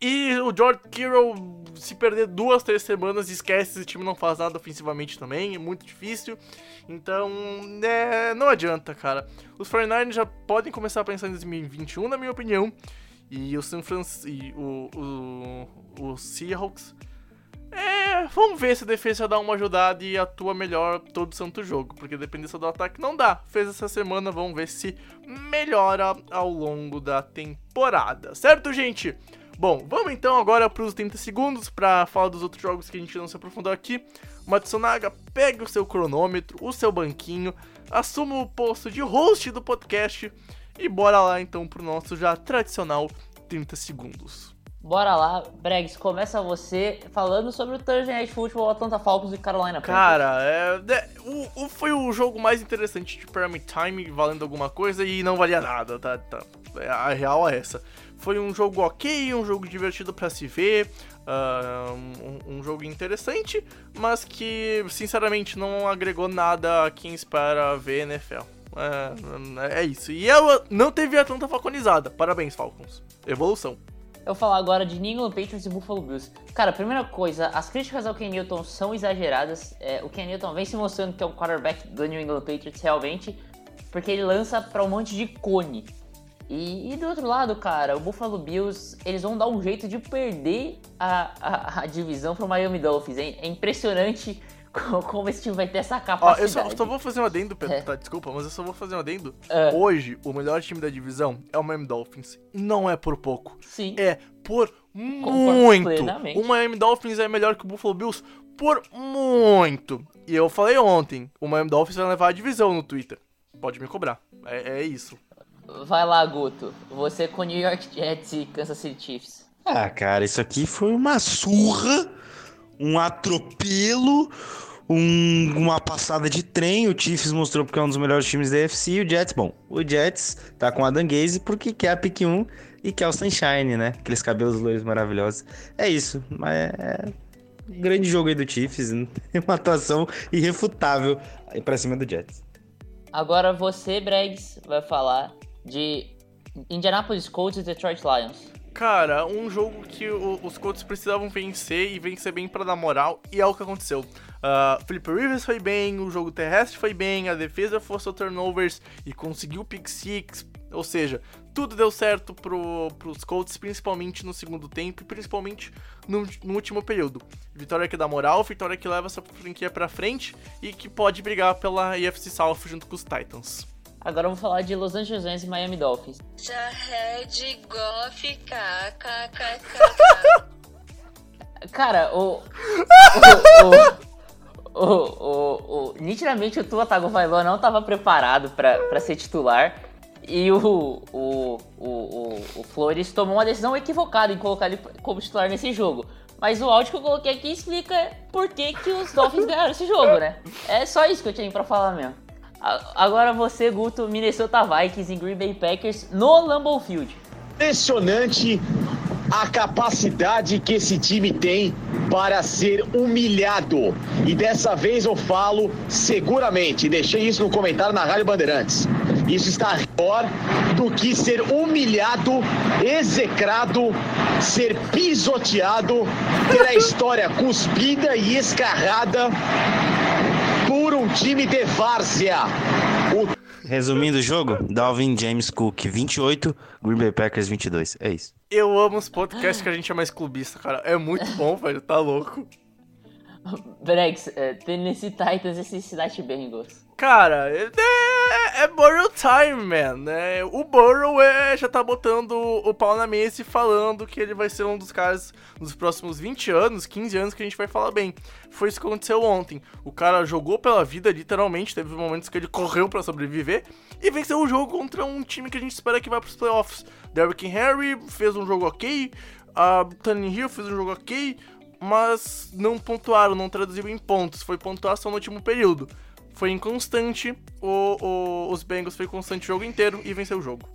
Speaker 1: E o George Kittle, se perder duas, três semanas, esquece, esse time não faz nada ofensivamente também, é muito difícil. Então, é, não adianta, cara. Os 49ers já podem começar a pensar em 2021, na minha opinião. E o San Francisco, o, o, o Seahawks, é, vamos ver se a defesa dá uma ajudada e atua melhor todo santo jogo, porque dependendo do ataque não dá. Fez essa semana, vamos ver se melhora ao longo da temporada. Certo, gente? Bom, vamos então agora para os 30 segundos para falar dos outros jogos que a gente não se aprofundou aqui. Matsunaga, pegue o seu cronômetro, o seu banquinho, assuma o posto de host do podcast e bora lá então pro nosso já tradicional 30 segundos.
Speaker 5: Bora lá, Bregs, começa você falando sobre o Thursday Night Football, Atlanta Falcons e Carolina Panthers.
Speaker 1: Cara, é, é, o, o- foi o jogo mais interessante de Prime Time, valendo alguma coisa e não valia nada, tá? tá. É, A real é essa. Foi um jogo ok, um jogo divertido pra se ver, ah, um, um jogo interessante, mas que, sinceramente, não agregou nada a quem espera ver NFL. É, é isso. E ela não teve a tanta falconizada. Parabéns, Falcons. Evolução.
Speaker 5: Eu vou falar agora de New England Patriots e Buffalo Bills. Cara, primeira coisa, as críticas ao Ken Newton são exageradas. É, o Ken Newton vem se mostrando que é o quarterback do New England Patriots realmente, porque ele lança pra um monte de cone. E, e do outro lado, cara, o Buffalo Bills, eles vão dar um jeito de perder a, a, a divisão pro Miami Dolphins. É, é impressionante *laughs* co- como esse time vai ter essa
Speaker 1: Ó,
Speaker 5: capacidade.
Speaker 1: eu só, só vou fazer um adendo, Pedro,
Speaker 5: É.
Speaker 1: tá? Desculpa, mas eu só vou fazer um adendo.
Speaker 5: É.
Speaker 1: Hoje, o melhor time da divisão é o Miami Dolphins. Não é por pouco.
Speaker 5: Sim.
Speaker 1: É por muito.
Speaker 5: plenamente.
Speaker 1: O Miami Dolphins é melhor que o Buffalo Bills por muito. E eu falei ontem, o Miami Dolphins vai levar a divisão no Twitter. Pode me cobrar. É, é isso.
Speaker 5: Vai lá, Guto. Você com New York Jets e Kansas City Chiefs.
Speaker 6: Ah, cara, isso aqui foi uma surra, um atropelo, um- uma passada de trem. O Chiefs mostrou porque é um dos melhores times da UFC. E o Jets, bom, o Jets tá com a Danguese porque quer a pick 1 e quer o Sunshine, né? Aqueles cabelos loiros maravilhosos. É isso, mas é um grande jogo aí do Chiefs, *laughs* uma atuação irrefutável aí pra cima do Jets.
Speaker 5: Agora você, Bregs, vai falar de Indianapolis Colts e Detroit Lions.
Speaker 1: Cara, um jogo que o- os Colts precisavam vencer e vencer bem pra dar moral, e é o que aconteceu. Ah, Felipe Rivers foi bem, o jogo terrestre foi bem, a defesa forçou turnovers e conseguiu pick six, ou seja, tudo deu certo pro, pros Colts, principalmente no segundo tempo e principalmente no, no último período. Vitória que dá moral, vitória que leva essa franquia pra frente e que pode brigar pela AFC South junto com os Titans.
Speaker 5: Agora eu vou falar de Los Angeles Rams e Miami Dolphins.
Speaker 8: Jarred Goff, kkkk.
Speaker 5: Cara, o. o, o, o, o, nitidamente o Tua Tagovailoa não estava preparado para ser titular. E o, o, o, o, Flores tomou uma decisão equivocada em colocar ele como titular nesse jogo. Mas o áudio que eu coloquei aqui explica por que, que os Dolphins ganharam esse jogo, né? É só isso que eu tinha pra falar mesmo. Agora você, Guto, Minnesota Vikings e Green Bay Packers no Lambeau Field.
Speaker 2: Impressionante a capacidade que esse time tem para ser humilhado. E dessa vez eu falo seguramente, deixei isso no comentário na Rádio Bandeirantes. Isso está pior do que ser humilhado, execrado, ser pisoteado, ter a história cuspida e escarrada por um time de várzea. O
Speaker 6: Resumindo o jogo, Dalvin James Cook 28, Green Bay Packers 22. É isso.
Speaker 1: Eu amo os podcasts que a gente é mais clubista, cara. É muito bom, *laughs* velho. Tá louco.
Speaker 5: Brex, é, Tennessee Titans e Cincinnati Bengals.
Speaker 1: Cara, é, é, é Burrow time, man. É, o Burrow é, já tá botando o pau na mesa e falando que ele vai ser um dos caras nos próximos 20 anos, 15 anos que a gente vai falar bem. Foi isso que aconteceu ontem. O cara jogou pela vida, literalmente. Teve momentos que ele correu pra sobreviver e venceu o jogo contra um time que a gente espera que vá pros playoffs. Derrick Henry fez um jogo ok, a Hill fez um jogo ok, mas não pontuaram, não traduziu em pontos. Foi pontuação no último período foi inconstante, o, o- os Bengals foi constante o jogo inteiro e venceu o jogo.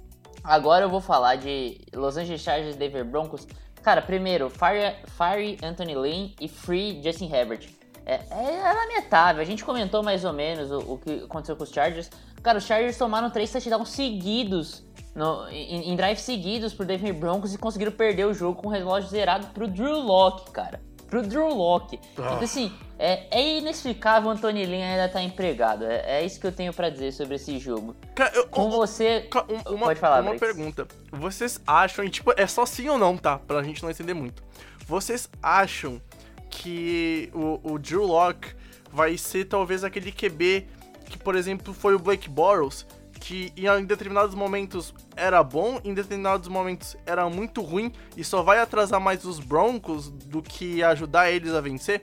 Speaker 5: Agora eu vou falar de Los Angeles Chargers Denver Broncos. Cara, primeiro, Fire, Fire Anthony Lynn e Free Justin Herbert. É, é lamentável, a gente comentou mais ou menos o, o que aconteceu com os Chargers. Cara, os Chargers tomaram três touchdowns seguidos, no, em, em drives seguidos pro Denver Broncos e conseguiram perder o jogo com o relógio zerado pro Drew Locke, cara. Pro Drew Locke. Então, assim, é, é inexplicável o Anthony Lynn ainda tá empregado. É, é isso que eu tenho pra dizer sobre esse jogo.
Speaker 1: Ca- eu-
Speaker 5: Com você.
Speaker 1: um- uma,
Speaker 5: Pode falar,
Speaker 1: uma
Speaker 5: Brex.
Speaker 1: pergunta. Vocês acham, e tipo, é só sim ou não, tá? Pra gente não entender muito. Vocês acham que o, o Drew Locke vai ser talvez aquele QB que, por exemplo, foi o Blake Bortles, que em, determinados momentos era bom, em determinados momentos era muito ruim e só vai atrasar mais os Broncos do que ajudar eles a vencer?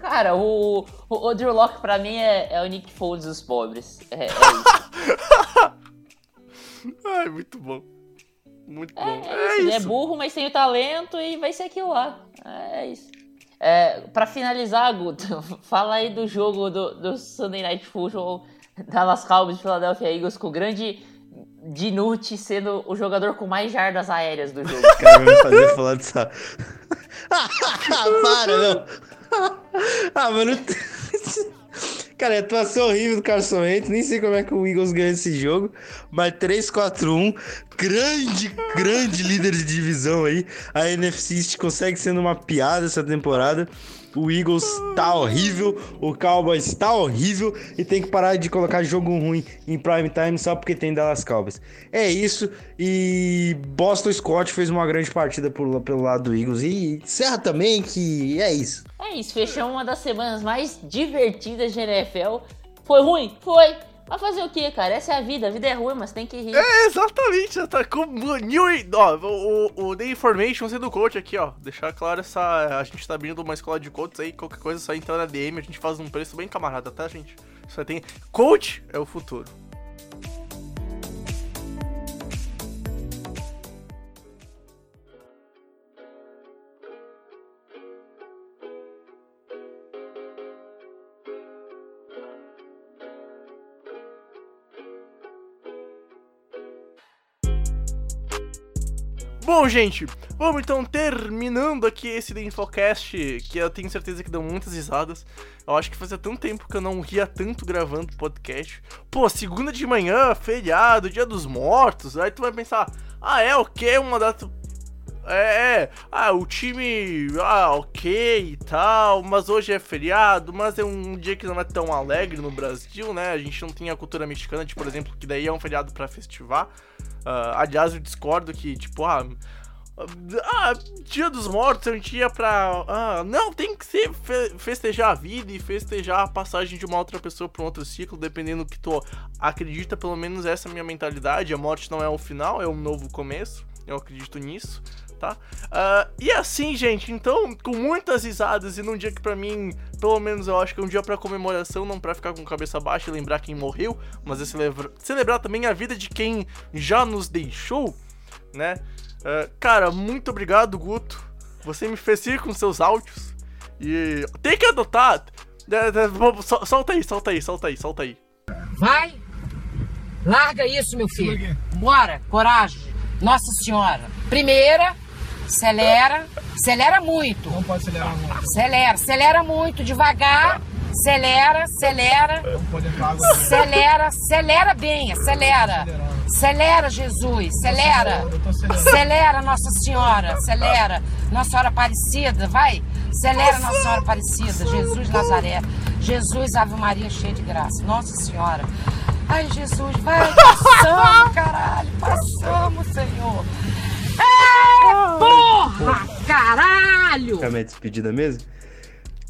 Speaker 5: Cara, o, o, Locke pra mim é, é o Nick Foles dos pobres. É, é isso. *laughs*
Speaker 1: Ai, muito bom. Muito
Speaker 5: É,
Speaker 1: bom.
Speaker 5: é isso. Ele é burro, mas tem o talento e vai ser aquilo lá. É, é isso. É, pra finalizar, Guto, *laughs* fala aí do jogo do, do Sunday Night Football Dallas Cowboys de Philadelphia Eagles com o grande Dinucci sendo o jogador com mais jardas aéreas do jogo. *laughs*
Speaker 6: Cara vai me fazer falar dessa. *laughs* Para, não. ah, mano. *laughs* Cara, é atuação horrível do Carson Wentz. Nem sei como é que o Eagles ganha esse jogo. Mas 3-4-1. Grande, grande líder de divisão aí. A NFC consegue sendo uma piada essa temporada. O Eagles tá horrível, o Cowboys tá horrível e tem que parar de colocar jogo ruim em prime time só porque tem Dallas Cowboys. É isso e Boston Scott fez uma grande partida por, pelo lado do Eagles e encerra também que é isso.
Speaker 5: É isso, fechamos uma das semanas mais divertidas de NFL. Foi ruim? Foi. Mas fazer o que, cara? Essa é a vida. A vida é ruim, mas tem que rir.
Speaker 1: É, exatamente, tá com New ó, o, o The Information sendo coach aqui, ó. Deixar claro essa. A gente tá abrindo uma escola de coaches aí, qualquer coisa só entrar na DM, a gente faz um preço bem camarada, tá, gente? Só tem. Coach é o futuro. Bom, gente, vamos então terminando aqui esse The Infocast, que eu tenho certeza que deu muitas risadas. Eu acho que fazia tanto tempo que eu não ria tanto gravando podcast. Pô, segunda de manhã, feriado, dia dos mortos, aí tu vai pensar, ah, é o Uma data. É, é, ah, o time, ah, ok e tal, mas hoje é feriado, mas é um dia que não é tão alegre no Brasil, né? A gente não tem a cultura mexicana, de, por exemplo, que daí é um feriado pra festivar. Uh, aliás, eu discordo que, tipo, ah, ah, Dia dos Mortos é um dia pra. Ah, não, tem que ser fe festejar a vida e festejar a passagem de uma outra pessoa para um outro ciclo, dependendo do que tu acredita. Pelo menos essa é a minha mentalidade. A morte não é o final, é um novo começo. Eu acredito nisso, tá? Uh, e assim, gente, então, com muitas risadas e num dia que pra mim, pelo menos eu acho que é um dia pra comemoração, não pra ficar com cabeça baixa e lembrar quem morreu, mas é celebra celebrar também a vida de quem já nos deixou, né? Uh, cara, muito obrigado, Guto. Você me fez ir com seus áudios. E tem que adotar. Solta aí, solta aí, solta aí, solta aí.
Speaker 9: Vai! Larga isso, meu filho. Bora, coragem. Nossa Senhora. Primeira, acelera, acelera muito.
Speaker 10: Não pode acelerar muito.
Speaker 9: Acelera, acelera muito, devagar. Acelera, acelera.
Speaker 10: Não pode entrar água.
Speaker 9: Acelera, acelera bem, acelera. Acelera, Jesus, acelera. Acelera, Nossa Senhora, acelera. Nossa Senhora Aparecida, vai. Acelera, Nossa Senhora Aparecida. Jesus Nazaré. Jesus, Ave Maria, cheia de graça. Nossa Senhora. Ai, Jesus, vai, passamos, caralho, passamos, Senhor. É, porra, caralho!
Speaker 6: É a minha despedida mesmo?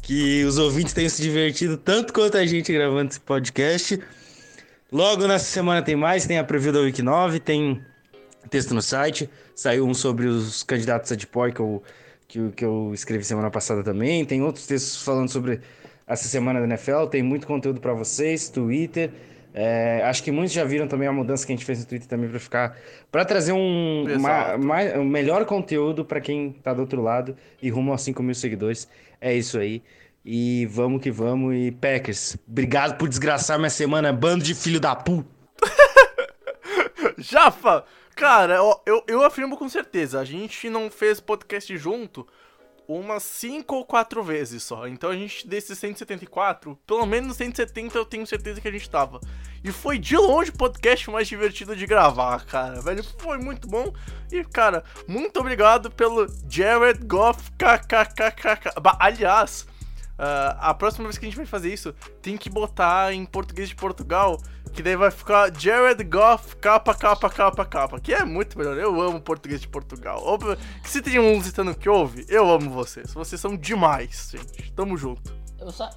Speaker 6: Que os ouvintes tenham se divertido tanto quanto a gente gravando esse podcast. Logo nessa semana tem mais, tem a preview da Week 9, tem texto no site, saiu um sobre os candidatos a Depoy que eu, que, que eu escrevi semana passada também, tem outros textos falando sobre essa semana da NFL, tem muito conteúdo para vocês, Twitter, é, acho que muitos já viram também a mudança que a gente fez no Twitter também para ficar para trazer um, uma, mais, um melhor conteúdo para quem tá do outro lado e rumo aos 5 mil seguidores. É isso aí. E vamos que vamos. E Packers, obrigado por desgraçar minha semana, bando de filho da puta. *laughs*
Speaker 1: Jafa, cara, eu, eu, eu afirmo com certeza, a gente não fez podcast junto umas 5 ou 4 vezes só. Então a gente, desses 174, pelo menos 170 eu tenho certeza que a gente tava. E foi de longe o podcast mais divertido de gravar, cara. Velho, foi muito bom. E, cara, muito obrigado pelo Jared Goff kkkk. Aliás, uh, a próxima vez que a gente vai fazer isso, tem que botar em português de Portugal. Que daí vai ficar Jared Goff capa, capa, capa, capa. Que é muito melhor. Eu amo português de Portugal. Se tem um lusitano que ouve, eu amo vocês. Vocês são demais, gente. Tamo junto.
Speaker 5: Eu só,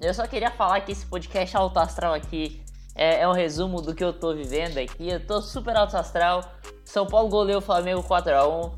Speaker 5: eu só queria falar que esse podcast alto astral aqui é, é um resumo do que eu tô vivendo aqui. Eu tô super alto astral. São Paulo goleou o Flamengo 4x1.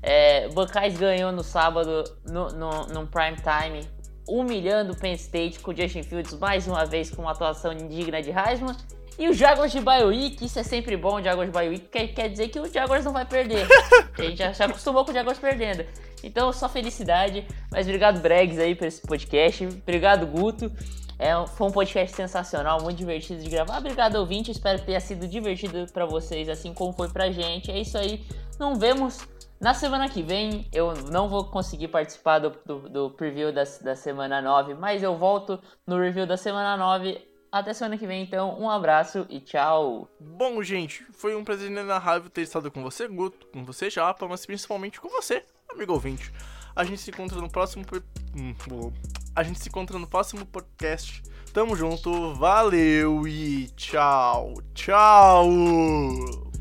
Speaker 5: É, Buckeyes ganhou no sábado, no, no, num prime time, humilhando o Penn State com o Justin Fields mais uma vez com uma atuação indigna de Heisman. E o Jaguars de Bioweek, isso é sempre bom, o Jaguars de Bioweek, quer, quer dizer que o Jaguars não vai perder. *laughs* a gente já se acostumou com o Jaguars perdendo. Então, só felicidade. Mas obrigado, Bregs, aí, por esse podcast. Obrigado, Guto. É, foi um podcast sensacional, muito divertido de gravar. Obrigado, ouvinte. Espero que tenha sido divertido para vocês, assim como foi pra gente. É isso aí. Não vemos na semana que vem. Eu não vou conseguir participar do, do, do preview da, da semana 9, mas eu volto no review da semana 9 até semana que vem, então. Um abraço e tchau.
Speaker 1: Bom, gente, foi um prazer inenarrável ter estado com você, Guto, com você, Japa, mas principalmente com você, amigo ouvinte. A gente se encontra no próximo. Hum, a gente se encontra no próximo podcast. Tamo junto, valeu e tchau, tchau!